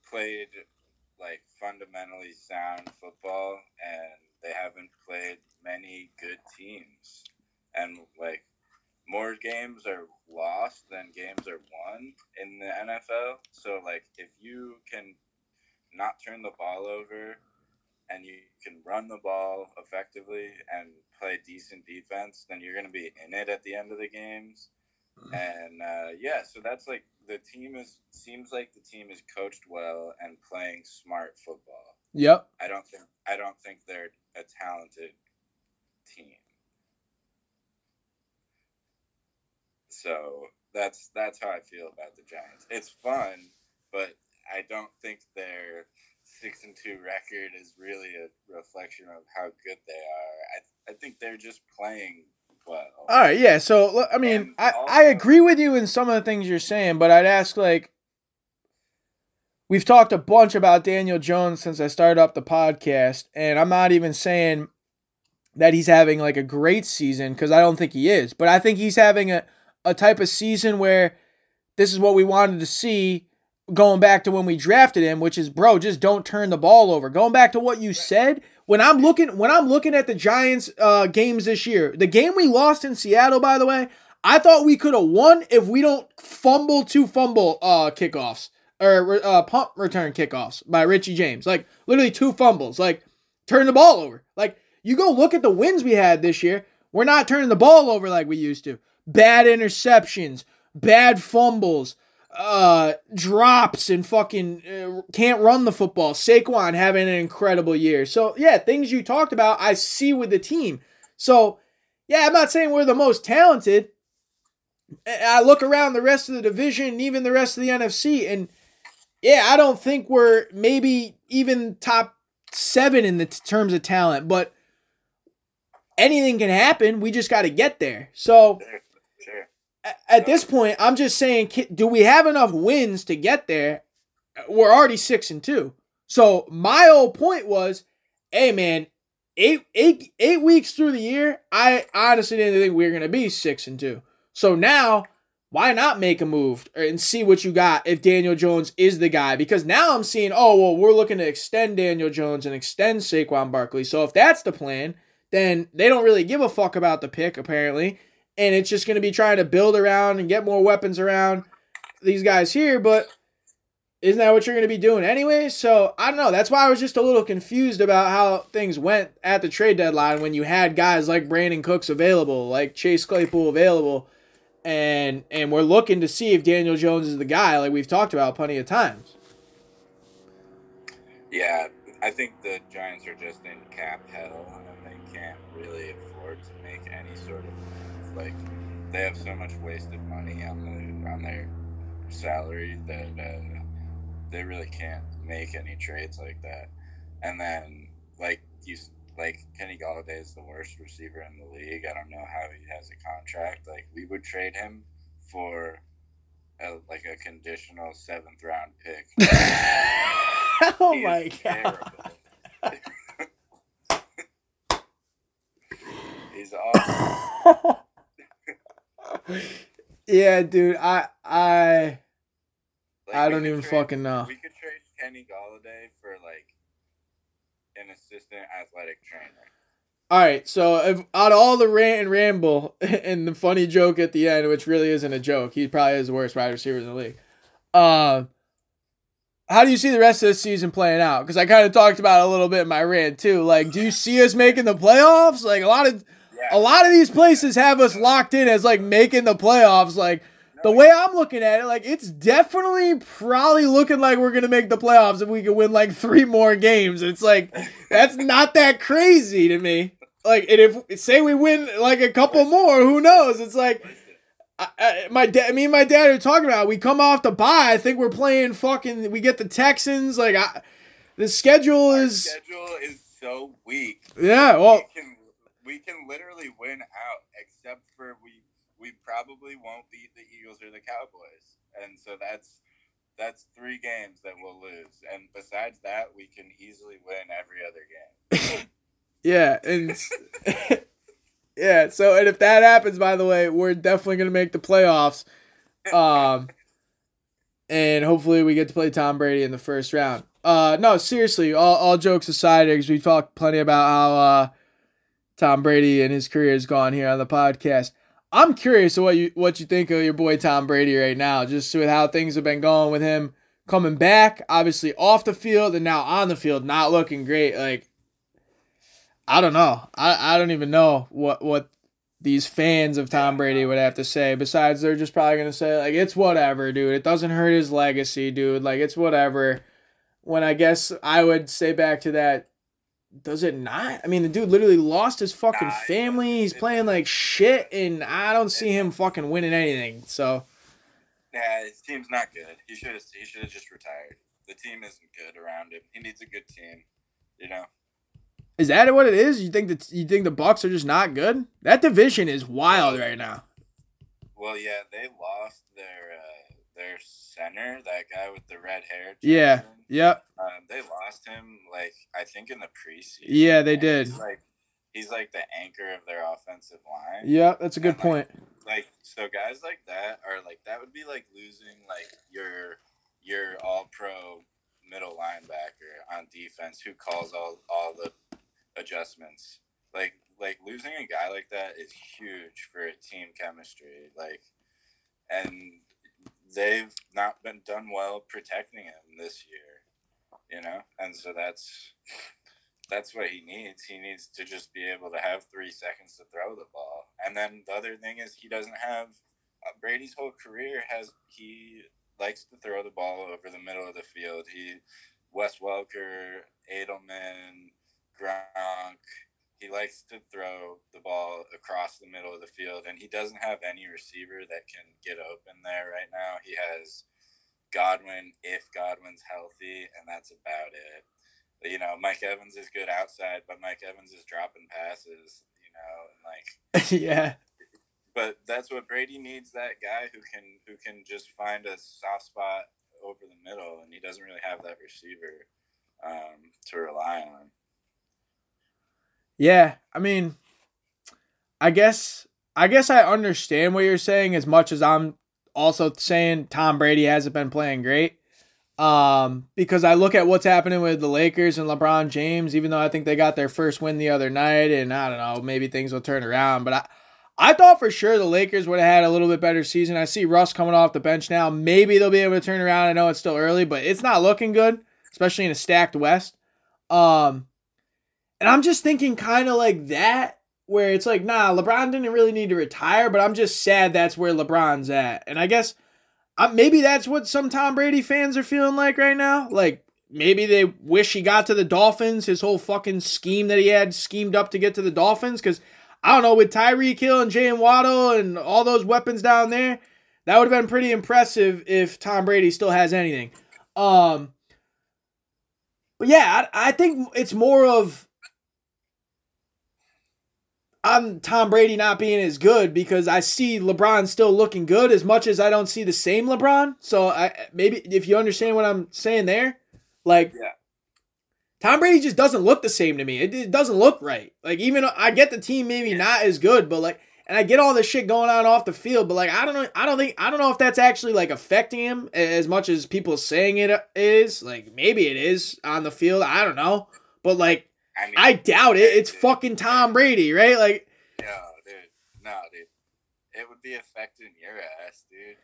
played like fundamentally sound football and they haven't played many good teams. And like more games are lost than games are won in the NFL. So like if you can not turn the ball over and you can run the ball effectively and play decent defense, then you're going to be in it at the end of the games. Mm-hmm. And uh, yeah, so that's like the team is seems like the team is coached well and playing smart football. Yep. I don't think I don't think they're a talented team. So that's that's how I feel about the Giants. It's fun, but I don't think their six and two record is really a reflection of how good they are. I I think they're just playing well. All right, yeah. So I mean, I I agree with you in some of the things you're saying, but I'd ask like. We've talked a bunch about Daniel Jones since I started up the podcast, and I'm not even saying that he's having like a great season because I don't think he is, but I think he's having a, a type of season where this is what we wanted to see going back to when we drafted him, which is bro, just don't turn the ball over. Going back to what you said, when I'm looking when I'm looking at the Giants uh, games this year, the game we lost in Seattle, by the way, I thought we could have won if we don't fumble two fumble uh, kickoffs or uh, punt return kickoffs by Richie James. Like literally two fumbles. Like turn the ball over. Like you go look at the wins we had this year. We're not turning the ball over like we used to. Bad interceptions, bad fumbles, uh, drops and fucking uh, can't run the football. Saquon having an incredible year. So yeah, things you talked about, I see with the team. So yeah, I'm not saying we're the most talented. I look around the rest of the division, and even the rest of the NFC, and yeah, I don't think we're maybe even top seven in the t- terms of talent, but anything can happen. We just got to get there. So at this point, I'm just saying, do we have enough wins to get there? We're already six and two. So my old point was, hey man, eight eight eight weeks through the year, I honestly didn't think we were gonna be six and two. So now, why not make a move and see what you got if Daniel Jones is the guy? Because now I'm seeing, oh well, we're looking to extend Daniel Jones and extend Saquon Barkley. So if that's the plan, then they don't really give a fuck about the pick apparently and it's just going to be trying to build around and get more weapons around these guys here. But isn't that what you're going to be doing anyway? So I don't know. That's why I was just a little confused about how things went at the trade deadline when you had guys like Brandin Cooks available, like Chase Claypool available, and and we're looking to see if Daniel Jones is the guy, like we've talked about plenty of times. Yeah, I think the Giants are just in cap hell, and they can't really afford to make any sort of like they have so much wasted money on the on their salary that uh, they really can't make any trades like that. And then like you like Kenny Golladay is the worst receiver in the league. I don't know how he has a contract. Like we would trade him for a, like a conditional seventh round pick. oh my god. He's awesome yeah, dude. I I like I don't even trade, fucking know. We could trade Kenny Golladay for like an assistant athletic trainer. All right, so if, out of all the rant and ramble and the funny joke at the end, which really isn't a joke, he probably is the worst wide receiver in the league. Um, uh, how do you see the rest of the season playing out? Because I kind of talked about it a little bit in my rant too. Like, do you see us making the playoffs? Like a lot of Yeah. a lot of these places have us locked in as like making the playoffs. Like the way I'm looking at it, like it's definitely probably looking like we're gonna make the playoffs if we can win like three more games. It's like that's not that crazy to me. Like, and if say we win like a couple more, who knows? It's like I, I, my dad, me and my dad are talking about. We come off the bye. I think we're playing fucking. We get the Texans. Like, I, the schedule Our is schedule is so weak. yeah. Well, we can we can literally win out, except for we we probably won't beat the Eagles or the Cowboys, and so that's that's three games that we'll lose. And besides that, we can easily win every other game. yeah, and yeah. So, and if that happens, by the way, we're definitely gonna make the playoffs. Um, and hopefully we get to play Tom Brady in the first round. Uh, no, seriously, all, all jokes aside, because we talked plenty about how uh, Tom Brady and his career has gone here on the podcast. I'm curious what you what you think of your boy Tom Brady right now, just with how things have been going with him coming back, obviously off the field and now on the field, not looking great. Like, I don't know. I, I don't even know what what these fans of Tom Brady would have to say. Besides, they're just probably gonna say like it's whatever, dude. It doesn't hurt his legacy, dude. Like it's whatever. When I guess I would say back to that, does it not? I mean, the dude literally lost his fucking Nah, family. He's playing like shit, and I don't see him fucking winning anything. So Yeah, his team's not good. He should have he should have just retired. The team isn't good around him. He needs a good team. You know. is that what it is? You think that you think the Bucks are just not good? That division is wild right now. Well, yeah, they lost their uh, their center, that guy with the red hair. Yeah. Yep. Um, they lost him like I think in the preseason. Yeah, they did. He's like he's like the anchor of their offensive line. Yep. That's a good And, point. Like so, guys like that are like that would be like losing like your your all pro middle linebacker on defense who calls all all the adjustments. Like like losing a guy like that is huge for a team chemistry. Like and they've not been done well protecting him this year. You know? And so that's that's what he needs. He needs to just be able to have three seconds to throw the ball. And then the other thing is he doesn't have uh, Brady's whole career has he likes to throw the ball over the middle of the field. He Wes Welker, Edelman, Gronk. He likes to throw the ball across the middle of the field, and he doesn't have any receiver that can get open there right now. He has Godwin if Godwin's healthy, and that's about it you know, Mike Evans is good outside, but Mike Evans is dropping passes, you know, and like yeah. but that's what Brady needs that guy who can who can just find a soft spot over the middle and he doesn't really have that receiver um, to rely on. Yeah, I mean, I guess I guess I understand what you're saying as much as I'm also saying Tom Brady hasn't been playing great. Um, because I look at what's happening with the Lakers and LeBron James, even though I think they got their first win the other night, and I don't know, maybe things will turn around. But I, I thought for sure the Lakers would have had a little bit better season. I see Russ coming off the bench now. Maybe they'll be able to turn around. I know it's still early, but it's not looking good, especially in a stacked West. Um, and I'm just thinking kind of like that, where it's like, nah, LeBron didn't really need to retire, but I'm just sad that's where LeBron's at. And I guess uh, maybe that's what some Tom Brady fans are feeling like right now. Like, maybe they wish he got to the Dolphins, his whole fucking scheme that he had schemed up to get to the Dolphins. Because, I don't know, with Tyreek Hill and Jaylen Waddle and all those weapons down there, that would have been pretty impressive if Tom Brady still has anything. Um, but yeah, I, I think it's more of I'm Tom Brady not being as good because I see LeBron still looking good as much as I don't see the same LeBron. So I maybe if you understand what I'm saying there, like Yeah. Tom Brady just doesn't look the same to me. It, it doesn't look right. Like even I get the team maybe not as good, but like and I get all this shit going on off the field, but like I don't know I don't think I don't know if that's actually like affecting him as much as people saying it is. Like maybe it is on the field, I don't know. But like I mean, I doubt it. It's fucking Tom Brady, right? Like No, dude. No, dude. It would be affecting your ass, dude.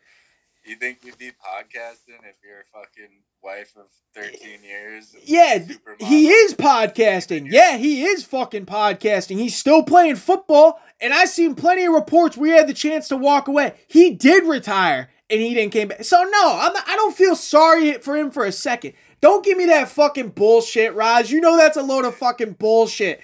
You think you'd be podcasting if you're a fucking wife of 13 years? Yeah, he is podcasting. Yeah, he is fucking podcasting. He's still playing football, and I've seen plenty of reports where he had the chance to walk away. He did retire, and he didn't came back. So no, I'm not, I don't feel sorry for him for a second. Don't give me that fucking bullshit, Raj. You know that's a load of fucking bullshit.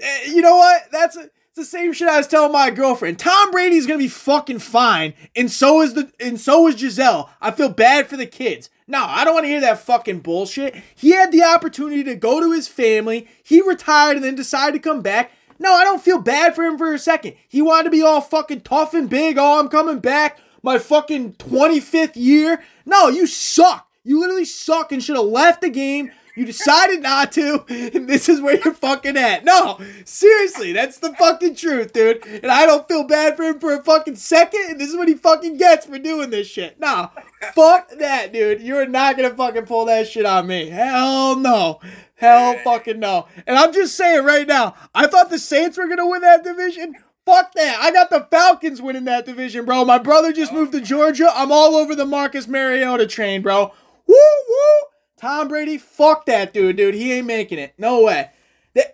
Eh, you know what? That's a, it's the same shit I was telling my girlfriend. Tom Brady's gonna be fucking fine, and so is the and so is Gisele. I feel bad for the kids. No, I don't want to hear that fucking bullshit. He had the opportunity to go to his family. He retired and then decided to come back. No, I don't feel bad for him for a second. He wanted to be all fucking tough and big. Oh, I'm coming back. My fucking 25th year. No, you suck. You literally suck and should have left the game you decided not to, and this is where you're fucking at. No, seriously, that's the fucking truth, dude. And I don't feel bad for him for a fucking second, and this is what he fucking gets for doing this shit. Nah, fuck that, dude. You're not gonna fucking pull that shit on me. Hell no. Hell fucking no. And I'm just saying right now, I thought the Saints were gonna win that division. Fuck that. I got the Falcons winning that division, bro. My brother just moved to Georgia. I'm all over the Marcus Mariota train, bro. Woo woo. Tom Brady, fuck that dude, dude. He ain't making it. No way.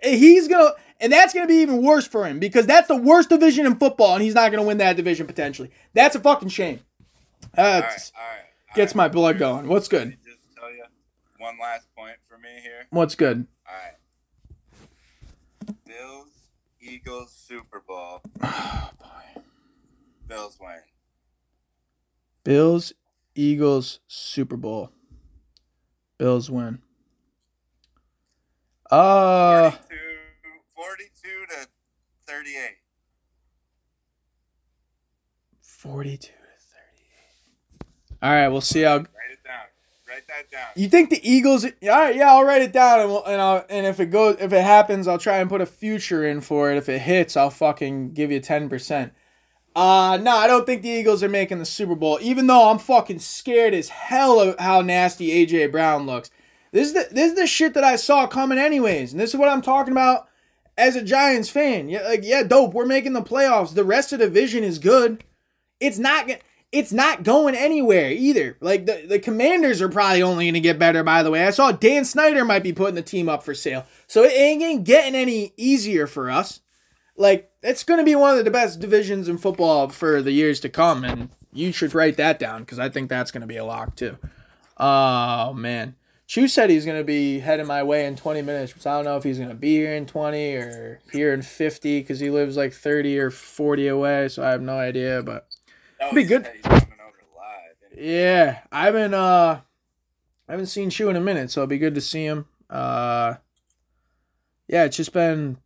He's gonna, and that's gonna be even worse for him because that's the worst division in football, and he's not gonna win that division potentially. That's a fucking shame. Uh, all right, all right, gets my blood going. What's good? Just tell you one last point for me here. What's good? All right. Bills, Eagles, Super Bowl. Oh boy. Bills win. Bills, Eagles, Super Bowl. Bills win. Uh 42, 42 to 38. 42 to 38. All right, we'll see how Write it down. Write that down. You think the Eagles? All right, yeah, I'll write it down, and we'll, and I'll, and if it goes, if it happens, I'll try and put a future in for it. If it hits, I'll fucking give you ten percent. Uh, no, I don't think the Eagles are making the Super Bowl, even though I'm fucking scared as hell of how nasty AJ Brown looks. This is the this is the shit that I saw coming anyways, and this is what I'm talking about as a Giants fan. Yeah, like yeah, dope. We're making the playoffs. The rest of the division is good. It's not it's not going anywhere either. Like the, the commanders are probably only gonna get better, by the way. I saw Dan Snyder might be putting the team up for sale. So it ain't getting any easier for us. Like, it's gonna be one of the best divisions in football for the years to come, and you should write that down because I think that's gonna be a lock too. Oh man. Chu said he's gonna be heading my way in 20 minutes, which I don't know if he's gonna be here in 20 or here in 50 because he lives like 30 or 40 away, so I have no idea. But Oh, be good. he's coming over live. yeah, I haven't uh, I haven't seen Chu in a minute, so it'll be good to see him. Uh, yeah, it's just been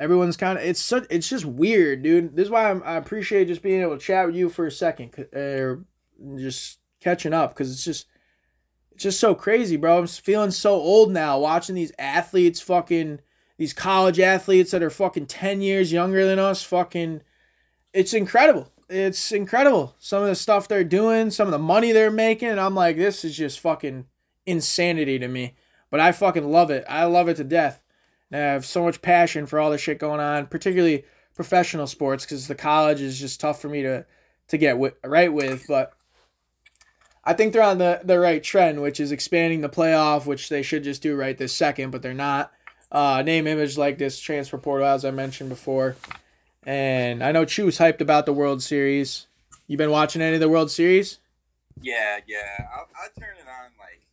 everyone's kind of it's such it's just weird, dude. This is why I'm, I appreciate just being able to chat with you for a second, or uh, just catching up because it's just it's just so crazy, bro. I'm feeling so old now watching these athletes fucking these college athletes that are fucking 10 years younger than us fucking it's incredible. It's incredible. Some of the stuff they're doing, some of the money they're making, and I'm like this is just fucking insanity to me. But I fucking love it. I love it to death. And I have so much passion for all the shit going on, particularly professional sports cuz the college is just tough for me to to get with, right with, but I think they're on the, the right trend, which is expanding the playoff, which they should just do right this second, but they're not. Uh, name, image, like this transfer portal, as I mentioned before. And I know Chu's hyped about the World Series. You been watching any of the World Series? Yeah, yeah. I'll, I'll turn it on. Like,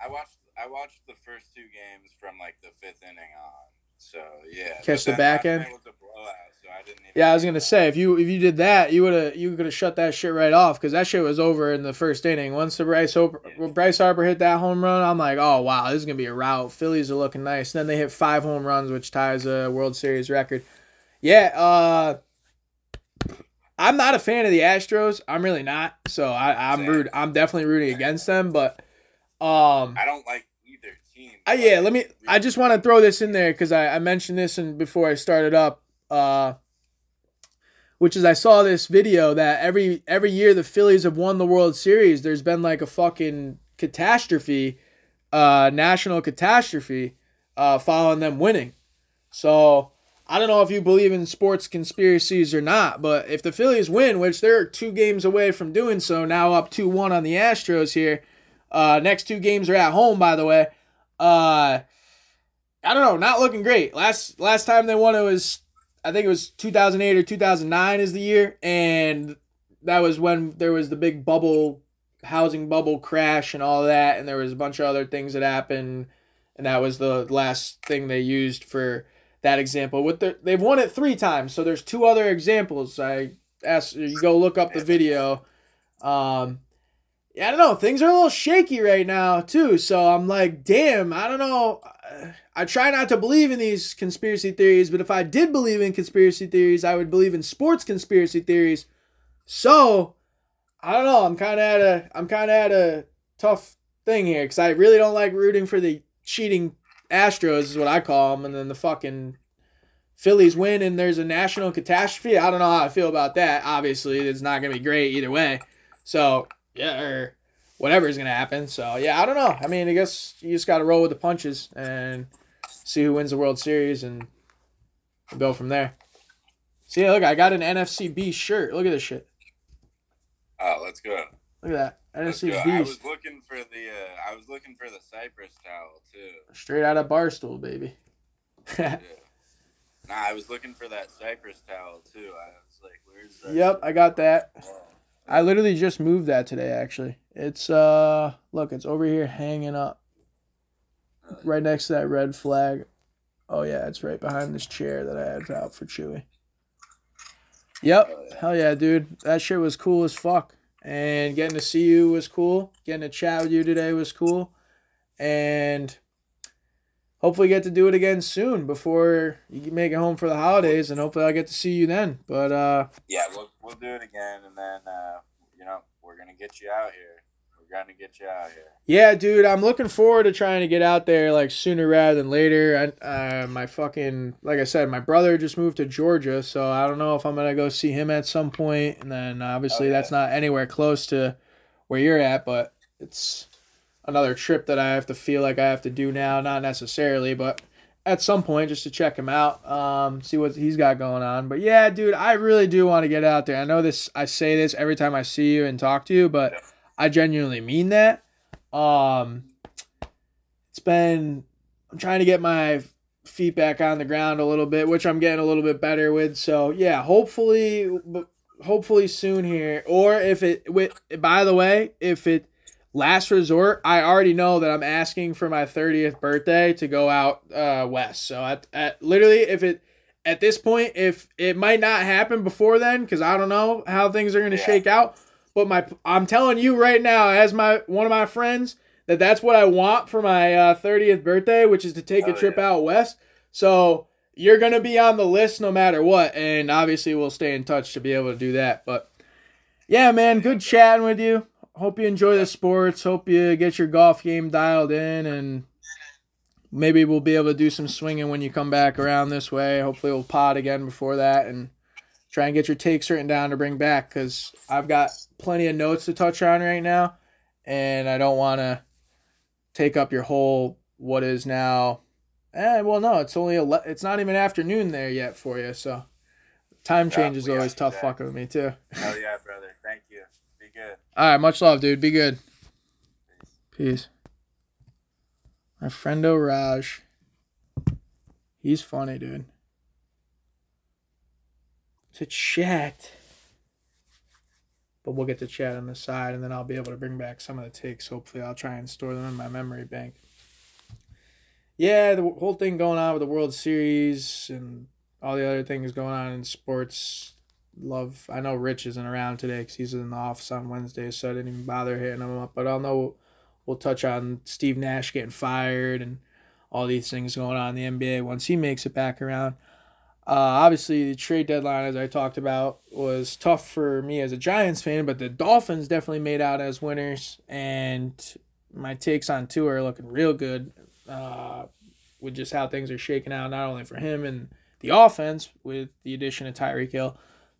I watched, I watched the first two games from like the fifth inning on. So yeah, Catch the back end? last was a blowout, so I Yeah, I was gonna say if you if you did that, you would have you could have shut that shit right off because that shit was over in the first inning. Once the Bryce Harper, Bryce Harper hit that home run, I'm like, oh wow, this is gonna be a rout. Phillies are looking nice. then they hit five home runs, which ties a World Series record. Yeah, uh, I'm not a fan of the Astros. I'm really not. So I, I'm Same. root. I'm definitely rooting against them. But um, I don't like team. uh, yeah, let me. I just want to throw this in there because I, I mentioned this and before I started up, uh, which is I saw this video that every every year the Phillies have won the World Series. There's been like a fucking catastrophe, uh, national catastrophe, uh, following them winning. So I don't know if you believe in sports conspiracies or not, but if the Phillies win, which they're two games away from doing so, now up 2 1 on the Astros here. Uh, next two games are at home, by the way. Uh, I don't know, not looking great. Last last time they won, it was I think it was 2008 or 2009 is the year, and that was when there was the big bubble, housing bubble crash and all that, and there was a bunch of other things that happened, and that was the last thing they used for that example. With the they've won it three times, so there's two other examples. I asked you go look up the video. Um, yeah, I don't know. Things are a little shaky right now too. So I'm like, damn, I don't know. I try not to believe in these conspiracy theories, but if I did believe in conspiracy theories, I would believe in sports conspiracy theories. So I don't know. I'm kind of at a I'm kind of at a tough thing here because I really don't like rooting for the cheating Astros is what I call them, and then the fucking Phillies win and there's a national catastrophe. I don't know how I feel about that. Obviously, it's not gonna be great either way. So yeah, or whatever is gonna happen. So yeah, I don't know. I mean, I guess you just gotta roll with the punches and see who wins the World Series and go from there. See, look, I got an NFC B shirt. Look at this shit. Oh, let's go. Look at that. Let's NFC go. B. I was looking for the uh, I was looking for the Cypress towel too. Straight out of Barstool, baby. Yeah. Nah, I was looking for that Cypress towel too. I was like, "Where's that?" yep, I got that. I literally just moved that today actually. It's uh look, it's over here hanging up. Right next to that red flag. Oh yeah, it's right behind this chair that I had out for Chewy. Yep. Hell yeah, dude. That shit was cool as fuck. And getting to see you was cool. Getting to chat with you today was cool. And hopefully get to do it again soon before you make it home for the holidays and hopefully I'll get to see you then. But uh Yeah, we'll we'll do it again, and then uh, you know we're gonna get you out here. We're gonna get you out here. Yeah, dude, I'm looking forward to trying to get out there like sooner rather than later. I, uh, my fucking, like I said, my brother just moved to Georgia, so I don't know if I'm gonna go see him at some point. And then obviously Oh, yeah. that's not anywhere close to where you're at, but it's another trip that I have to feel like I have to do now. Not necessarily, but at some point just to check him out, um, see what he's got going on. But yeah, dude, I really do want to get out there. I know this. I say this every time I see you and talk to you, but I genuinely mean that. Um, it's been I'm trying to get my feet back on the ground a little bit, which I'm getting a little bit better with. So yeah, hopefully, hopefully soon here. Or if it, by the way, if it last resort, I already know that I'm asking for my 30th birthday to go out uh, west. So at, at literally, if it at this point, if it might not happen before then, because I don't know how things are going to Yeah. shake out. But my, I'm telling you right now, as my one of my friends, that that's what I want for my uh, 30th birthday, which is to take a Oh, trip yeah. out west. So you're gonna be on the list no matter what, and obviously we'll stay in touch to be able to do that. But yeah, man, good chatting with you. Hope you enjoy the sports. Hope you get your golf game dialed in, and maybe we'll be able to do some swinging when you come back around this way. Hopefully we'll pod again before that and try and get your takes written down to bring back because I've got plenty of notes to touch on right now, and I don't want to take up your whole what is now. Eh, well, no, it's only ele- it's not even afternoon there yet for you, so time Yeah, change is always tough fucking with me too. Hell yeah, brother. Thank you. Be good. All right, much love, dude. Be good. Peace. My friendo Raj. He's funny, dude. To chat. But we'll get to chat on the side, and then I'll be able to bring back some of the takes. Hopefully, I'll try and store them in my memory bank. Yeah, the whole thing going on with the World Series and all the other things going on in sports. Love. I know Rich isn't around today because he's in the office on Wednesday, so I didn't even bother hitting him up. But I'll know we'll touch on Steve Nash getting fired and all these things going on in the NBA once he makes it back around. Uh, obviously, the trade deadline, as I talked about, was tough for me as a Giants fan, but the Dolphins definitely made out as winners, and my takes on Tua are looking real good uh, with just how things are shaking out, not only for him and the offense with the addition of Tyreek Hill,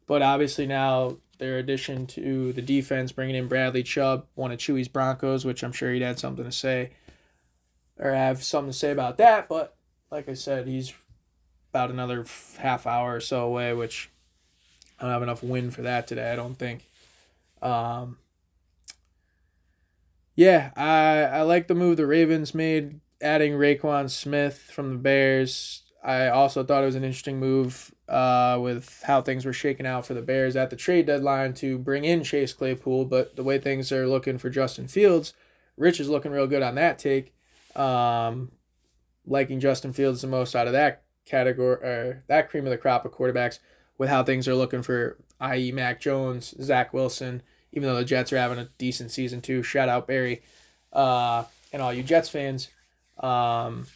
but obviously now their addition to the defense, bringing in Bradley Chubb, one of Chewy's Broncos, which I'm sure he'd had something to say or have something to say about that. But like I said, he's about another half hour or so away, which I don't have enough wind for that today. I don't think. Um, yeah, I I like the move the Ravens made, adding Roquan Smith from the Bears. I also thought it was an interesting move uh, with how things were shaking out for the Bears at the trade deadline to bring in Chase Claypool, but the way things are looking for Justin Fields, Rich is looking real good on that take. Um, liking Justin Fields the most out of that category, or that cream of the crop of quarterbacks, with how things are looking for, i.e., Mac Jones, Zach Wilson, even though the Jets are having a decent season too. Shout out Barry uh, and all you Jets fans. Um,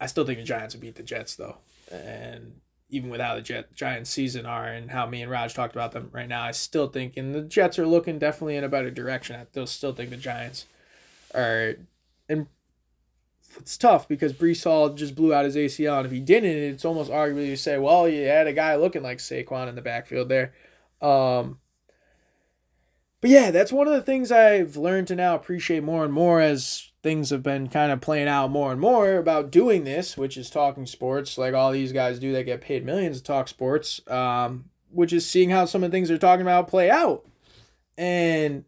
I still think the Giants will beat the Jets though, and even without the Jet Giants season are and how me and Raj talked about them right now, I still think and the Jets are looking definitely in a better direction. I still still think the Giants are and it's tough because Breece Hall just blew out his ACL, and if he didn't, it's almost arguably you say, well, you had a guy looking like Saquon in the backfield there. Um, but yeah, that's one of the things I've learned to now appreciate more and more as things have been kind of playing out more and more about doing this, which is talking sports, like all these guys do that get paid millions to talk sports, um, which is seeing how some of the things they're talking about play out. And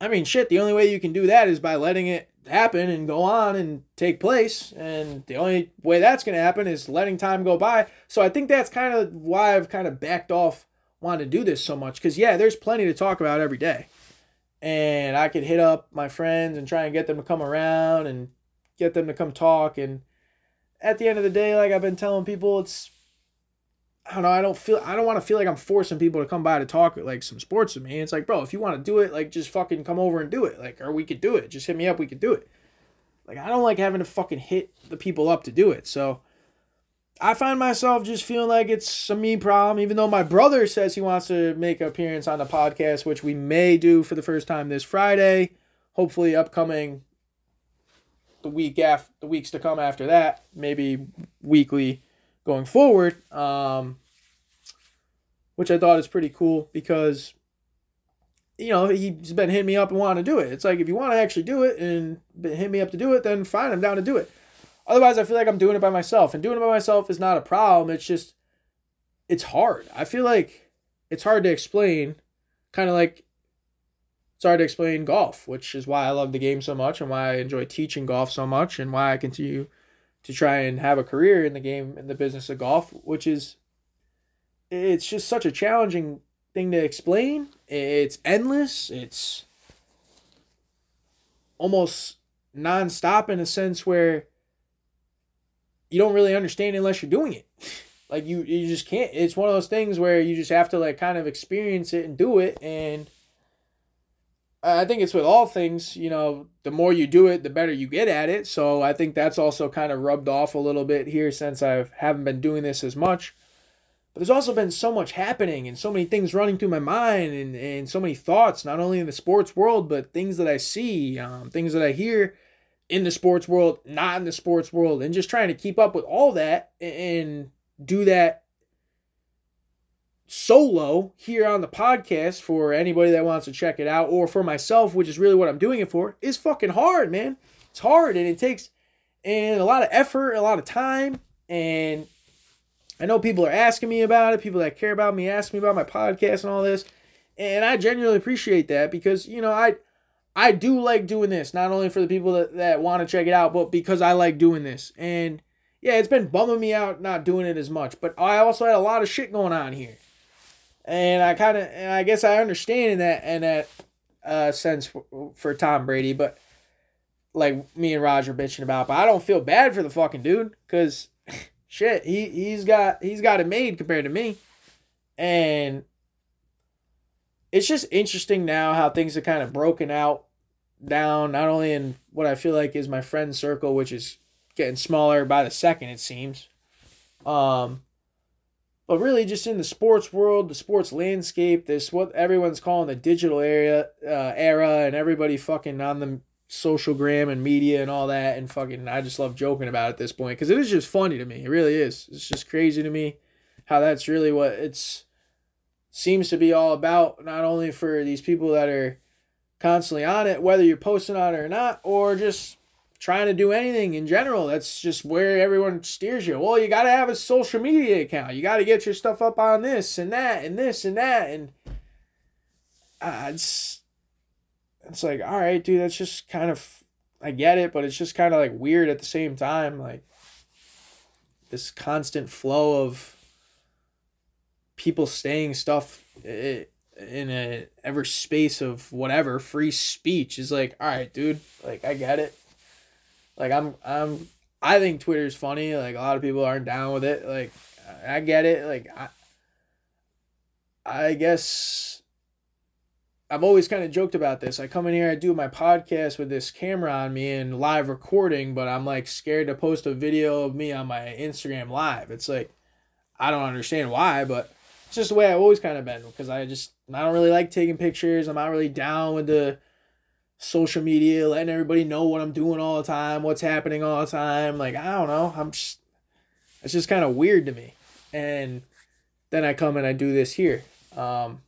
I mean, shit, the only way you can do that is by letting it happen and go on and take place. And the only way that's going to happen is letting time go by. So I think that's kind of why I've kind of backed off wanting to do this so much. Because, yeah, there's plenty to talk about every day. And I could hit up my friends and try and get them to come around and get them to come talk. And at the end of the day, like I've been telling people, it's I don't know. I don't feel. I don't want to feel like I'm forcing people to come by to talk like some sports with me. It's like, bro, if you want to do it, like just fucking come over and do it. Like, or we could do it. Just hit me up. We could do it. Like, I don't like having to fucking hit the people up to do it. So, I find myself just feeling like it's a me problem. Even though my brother says he wants to make an appearance on the podcast, which we may do for the first time this Friday. Hopefully, upcoming the week after the weeks to come after that, maybe weekly going forward, um, which I thought is pretty cool because, you know, he's been hitting me up and wanting to do it. It's like, if you want to actually do it and hit me up to do it, then fine, I'm down to do it. Otherwise, I feel like I'm doing it by myself. And doing it by myself is not a problem. It's just, it's hard. I feel like it's hard to explain, kind of like it's hard to explain golf, which is why I love the game so much and why I enjoy teaching golf so much and why I continue to try and have a career in the game in the business of golf, which is it's just such a challenging thing to explain. It's endless. It's almost nonstop in a sense where you don't really understand unless you're doing it. like you you just can't. It's one of those things where you just have to like kind of experience it and do it and I think it's with all things, you know, the more you do it, the better you get at it. So I think that's also kind of rubbed off a little bit here since I haven't been doing this as much. But there's also been so much happening and so many things running through my mind and, and so many thoughts, not only in the sports world, but things that I see, um, things that I hear in the sports world, not in the sports world, and just trying to keep up with all that and do that solo here on the podcast for anybody that wants to check it out or for myself, which is really what I'm doing it for, is fucking hard, man. It's hard and it takes and a lot of effort, a lot of time, and I know people are asking me about it. People that care about me ask me about my podcast and all this, and I genuinely appreciate that because you know I I do like doing this not only for the people that, that want to check it out, but because I like doing this. And yeah, it's been bumming me out not doing it as much, but I also had a lot of shit going on here and I kind of, and I guess I understand in that in that uh, sense for, for Tom Brady, but like me and Roger bitching about, but I don't feel bad for the fucking dude because shit, he he's got he's got it made compared to me, and it's just interesting now how things are kind of broken out down not only in what I feel like is my friend circle, which is getting smaller by the second it seems, um, but really just in the sports world, the sports landscape, this what everyone's calling the digital area uh, era, and everybody fucking on the social gram and media and all that, and fucking I just love joking about at this point because it is just funny to me. It really is. It's just crazy to me how that's really what it's seems to be all about. Not only for these people that are constantly on it, whether you're posting on it or not, or just trying to do anything in general. That's just where everyone steers you. Well, you got to have a social media account. You got to get your stuff up on this and that and this and that and uh, it's it's like all right, dude. That's just kind of I get it, but it's just kind of like weird at the same time. Like this constant flow of people saying stuff eh, eh, in a ever space of whatever free speech is like all right dude like i get it. Like i'm i'm i think twitter's funny. Like a lot of people aren't down with it. Like i get it. Like i i guess i've always kind of joked about this. I come in here i do my podcast with this camera on me and live recording but i'm like scared to post a video of me on my instagram live. It's like i don't understand why but it's just the way I've always kind of been because I just I don't really like taking pictures. I'm not really down with the social media, letting everybody know what I'm doing all the time, what's happening all the time. Like I don't know, I'm just it's just kind of weird to me. And then I come and I do this here, um,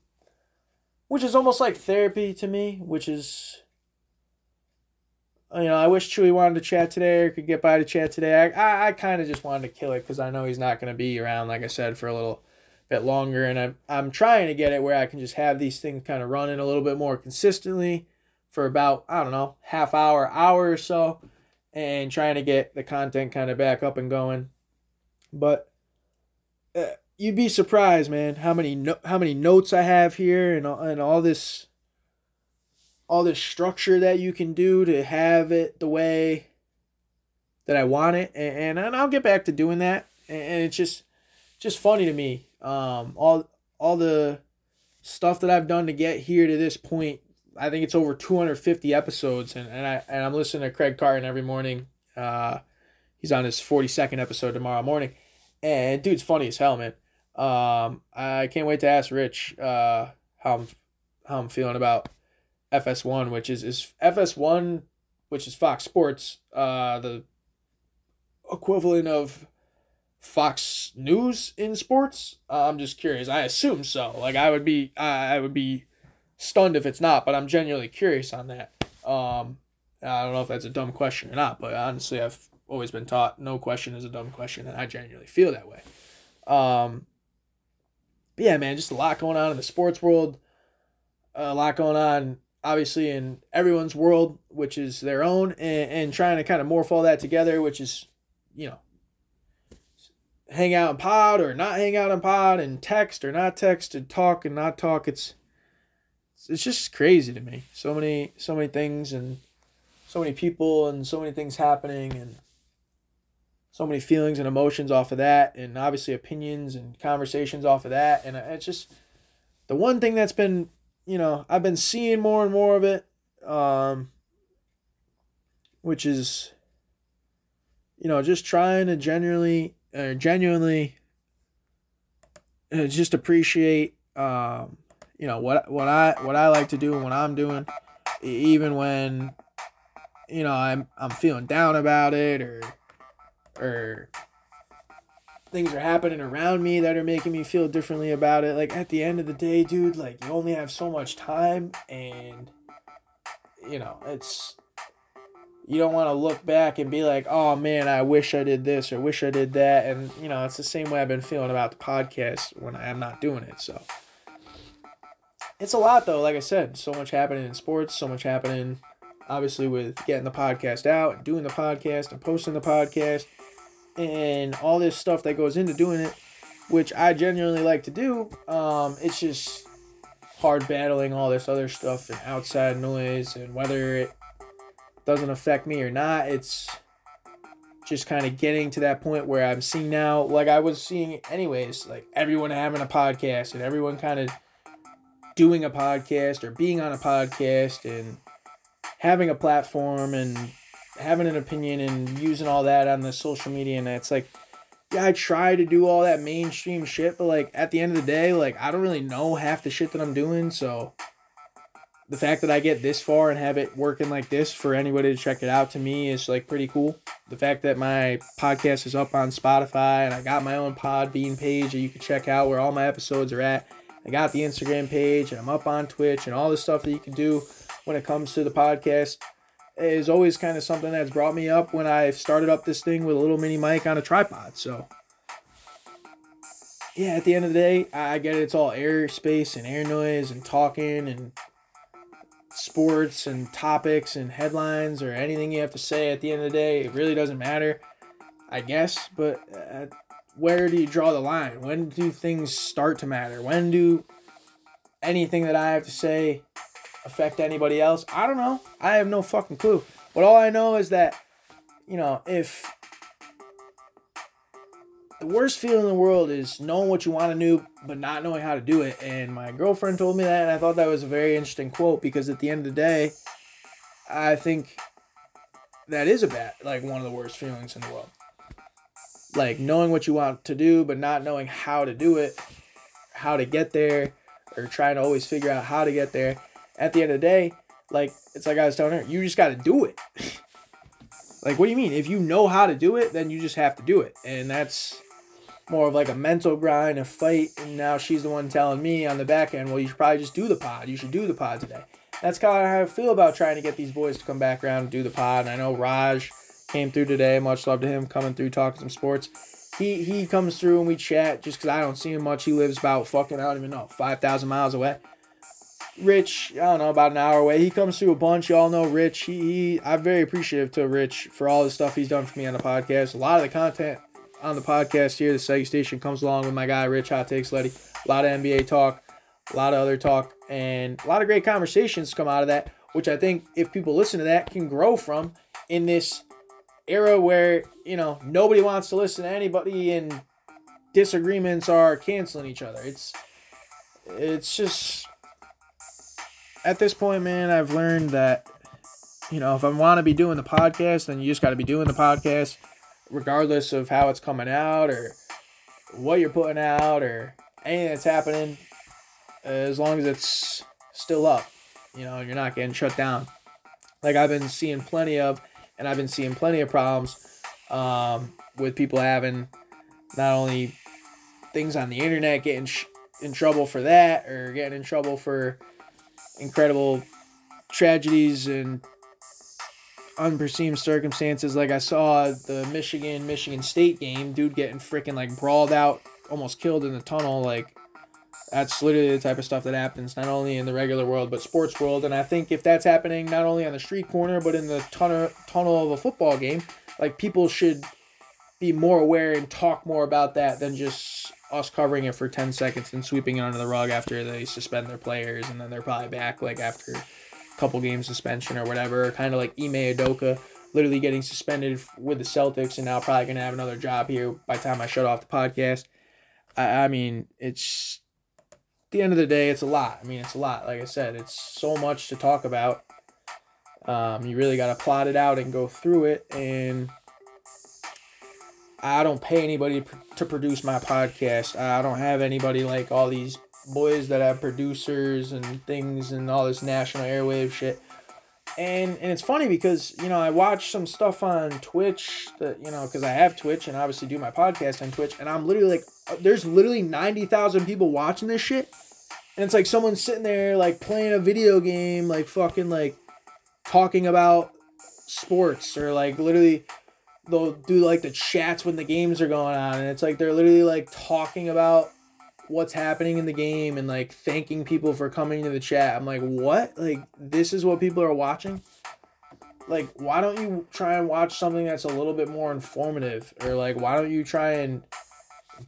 which is almost like therapy to me. Which is you know, I wish Chewy wanted to chat today or could get by to chat today. I I, I kind of just wanted to kill it because I know he's not going to be around, like I said, for a little bit longer and I'm, I'm trying to get it where I can just have these things kind of running a little bit more consistently for about I don't know half hour hour or so and trying to get the content kind of back up and going. But uh, you'd be surprised man how many no- how many notes I have here and and all this all this structure that you can do to have it the way that I want it and, and I'll get back to doing that and it's just just funny to me um, all all the stuff that I've done to get here to this point. I think it's over 250 episodes, and, and I and I'm listening to Craig Carton every morning. Uh, he's on his 42nd episode tomorrow morning, and dude's funny as hell, man. Um, I can't wait to ask Rich uh, how I'm how I'm feeling about FS1, which is is FS1, which is Fox Sports, uh, the equivalent of Fox News in sports? Uh, I'm just curious. I assume so. Like I would be, I would be stunned if it's not. But I'm genuinely curious on that. Um, I don't know if that's a dumb question or not. But honestly, I've always been taught no question is a dumb question, and I genuinely feel that way. Um, but yeah, man, just a lot going on in the sports world. A lot going on, obviously, in everyone's world, which is their own, and, and trying to kind of morph all that together, which is, you know, hang out in pod or not hang out in pod and text or not text and talk and not talk. It's it's just crazy to me. So many so many things and so many people and so many things happening and so many feelings and emotions off of that and obviously opinions and conversations off of that. And it's just the one thing that's been you know i've been seeing more and more of it um which is you know just trying to genuinely uh, genuinely uh, just appreciate um, you know what what I what I like to do and what I'm doing, even when you know I'm I'm feeling down about it or or things are happening around me that are making me feel differently about it. Like at the end of the day, dude, like you only have so much time and you know, it's you don't want to look back and be like, oh man, I wish I did this or wish I did that. And, you know, it's the same way I've been feeling about the podcast when I'm not doing it. So it's a lot, though. Like I said, so much happening in sports, so much happening, obviously, with getting the podcast out and doing the podcast and posting the podcast and all this stuff that goes into doing it, which I genuinely like to do. Um, it's just hard battling all this other stuff and outside noise and whether it doesn't affect me or not. It's just kind of getting to that point where I'm seeing now, like I was seeing anyways, like everyone having a podcast and everyone kind of doing a podcast or being on a podcast and having a platform and having an opinion and using all that on the social media and it's like yeah, I try to do all that mainstream shit, but like at the end of the day, like I don't really know half the shit that I'm doing, so the fact that I get this far and have it working like this for anybody to check it out to me is like pretty cool. The fact that my podcast is up on Spotify and I got my own Podbean page that you can check out where all my episodes are at. I got the Instagram page and I'm up on Twitch and all the stuff that you can do when it comes to the podcast. is always kind of something that's brought me up when I started up this thing with a little mini mic on a tripod. So, yeah, at the end of the day, I get it. It's all air space and air noise and talking and sports and topics and headlines or anything you have to say. At the end of the day, it really doesn't matter, I guess. But uh, where do you draw the line? When do things start to matter? When do anything that I have to say affect anybody else? I don't know. I have no fucking clue. But all I know is that, you know, if the worst feeling in the world is knowing what you want to do but not knowing how to do it. And my girlfriend told me that, and I thought that was a very interesting quote because at the end of the day, I think that is a bad, like one of the worst feelings in the world. Like knowing what you want to do but not knowing how to do it, how to get there, or trying to always figure out how to get there. At the end of the day, like it's like I was telling her, you just got to do it. like what do you mean? If you know how to do it, then you just have to do it, and that's more of like a mental grind, a fight. And now she's the one telling me on the back end, well, you should probably just do the pod. You should do the pod today. That's kind of how I feel about trying to get these boys to come back around and do the pod. And I know Raj came through today. Much love to him coming through talking some sports. He he comes through and we chat just because I don't see him much. He lives about fucking I don't even know five thousand miles away. Rich, I don't know, about an hour away. He comes through a bunch. Y'all know Rich. He, he I'm very appreciative to Rich for all the stuff he's done for me on the podcast. A lot of the content on the podcast here, the Seggy Station comes along with my guy Rich Hot Takes Letty. A lot of NBA talk, a lot of other talk, and a lot of great conversations come out of that, which I think if people listen to that can grow from in this era where, you know, nobody wants to listen to anybody and disagreements are canceling each other. It's it's just at this point, man, I've learned that you know, if I want to be doing the podcast, then you just got to be doing the podcast regardless of how it's coming out or what you're putting out or anything that's happening, as long as it's still up, you know, you're not getting shut down. Like I've been seeing plenty of, and I've been seeing plenty of problems um, with people having not only things on the internet getting sh- in trouble for that or getting in trouble for incredible tragedies and unperceived circumstances. Like I saw the Michigan Michigan State game, dude getting freaking like brawled out, almost killed in the tunnel. Like that's literally the type of stuff that happens not only in the regular world but sports world. And I think if that's happening not only on the street corner but in the tunnel tunnel of a football game, like people should be more aware and talk more about that than just us covering it for 10 seconds and sweeping it under the rug after they suspend their players and then they're probably back like after couple game suspension or whatever. Kind of like Ime Udoka literally getting suspended with the Celtics and now probably going to have another job here by the time I shut off the podcast. I, I mean, it's the end of the day, it's a lot. I mean, it's a lot. Like I said, it's so much to talk about. Um, you really got to plot it out and go through it. And I don't pay anybody to produce my podcast. I don't have anybody like all these boys that have producers and things and all this national airwave shit. And and it's funny because you know I watch some stuff on Twitch that you know because I have Twitch and obviously do my podcast on Twitch and I'm literally like uh, there's literally ninety thousand people watching this shit, and it's like someone sitting there like playing a video game like fucking like talking about sports or like literally they'll do like the chats when the games are going on and it's like they're literally like talking about what's happening in the game and like thanking people for coming to the chat. I'm like, what? Like, this is what people are watching? Like, why don't you try and watch something that's a little bit more informative? Or like, why don't you try and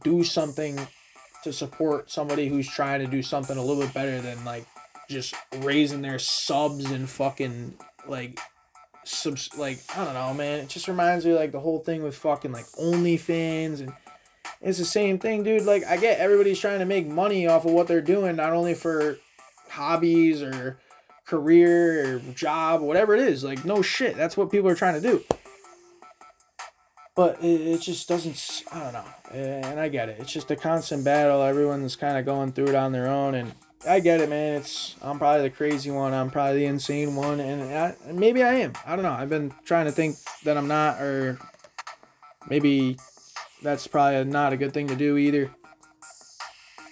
do something to support somebody who's trying to do something a little bit better than like just raising their subs and fucking like subs like I don't know, man. It just reminds me like the whole thing with fucking like OnlyFans and it's the same thing, dude. Like I get everybody's trying to make money off of what they're doing, not only for hobbies or career or job, whatever it is. Like no shit, that's what people are trying to do. But it, it just doesn't. I don't know, and I get it. It's just a constant battle. Everyone's kind of going through it on their own, and I get it, man. It's I'm probably the crazy one. I'm probably the insane one, and I, maybe I am. I don't know. I've been trying to think that I'm not, or maybe that's probably not a good thing to do either.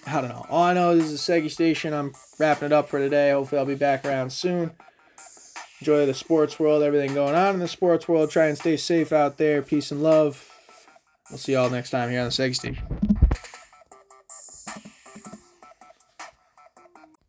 I don't know. All I know is this is Seggy Station. I'm wrapping it up for today. Hopefully, I'll be back around soon. Enjoy the sports world, everything going on in the sports world. Try and stay safe out there. Peace and love. We'll see y'all next time here on the Seg Station.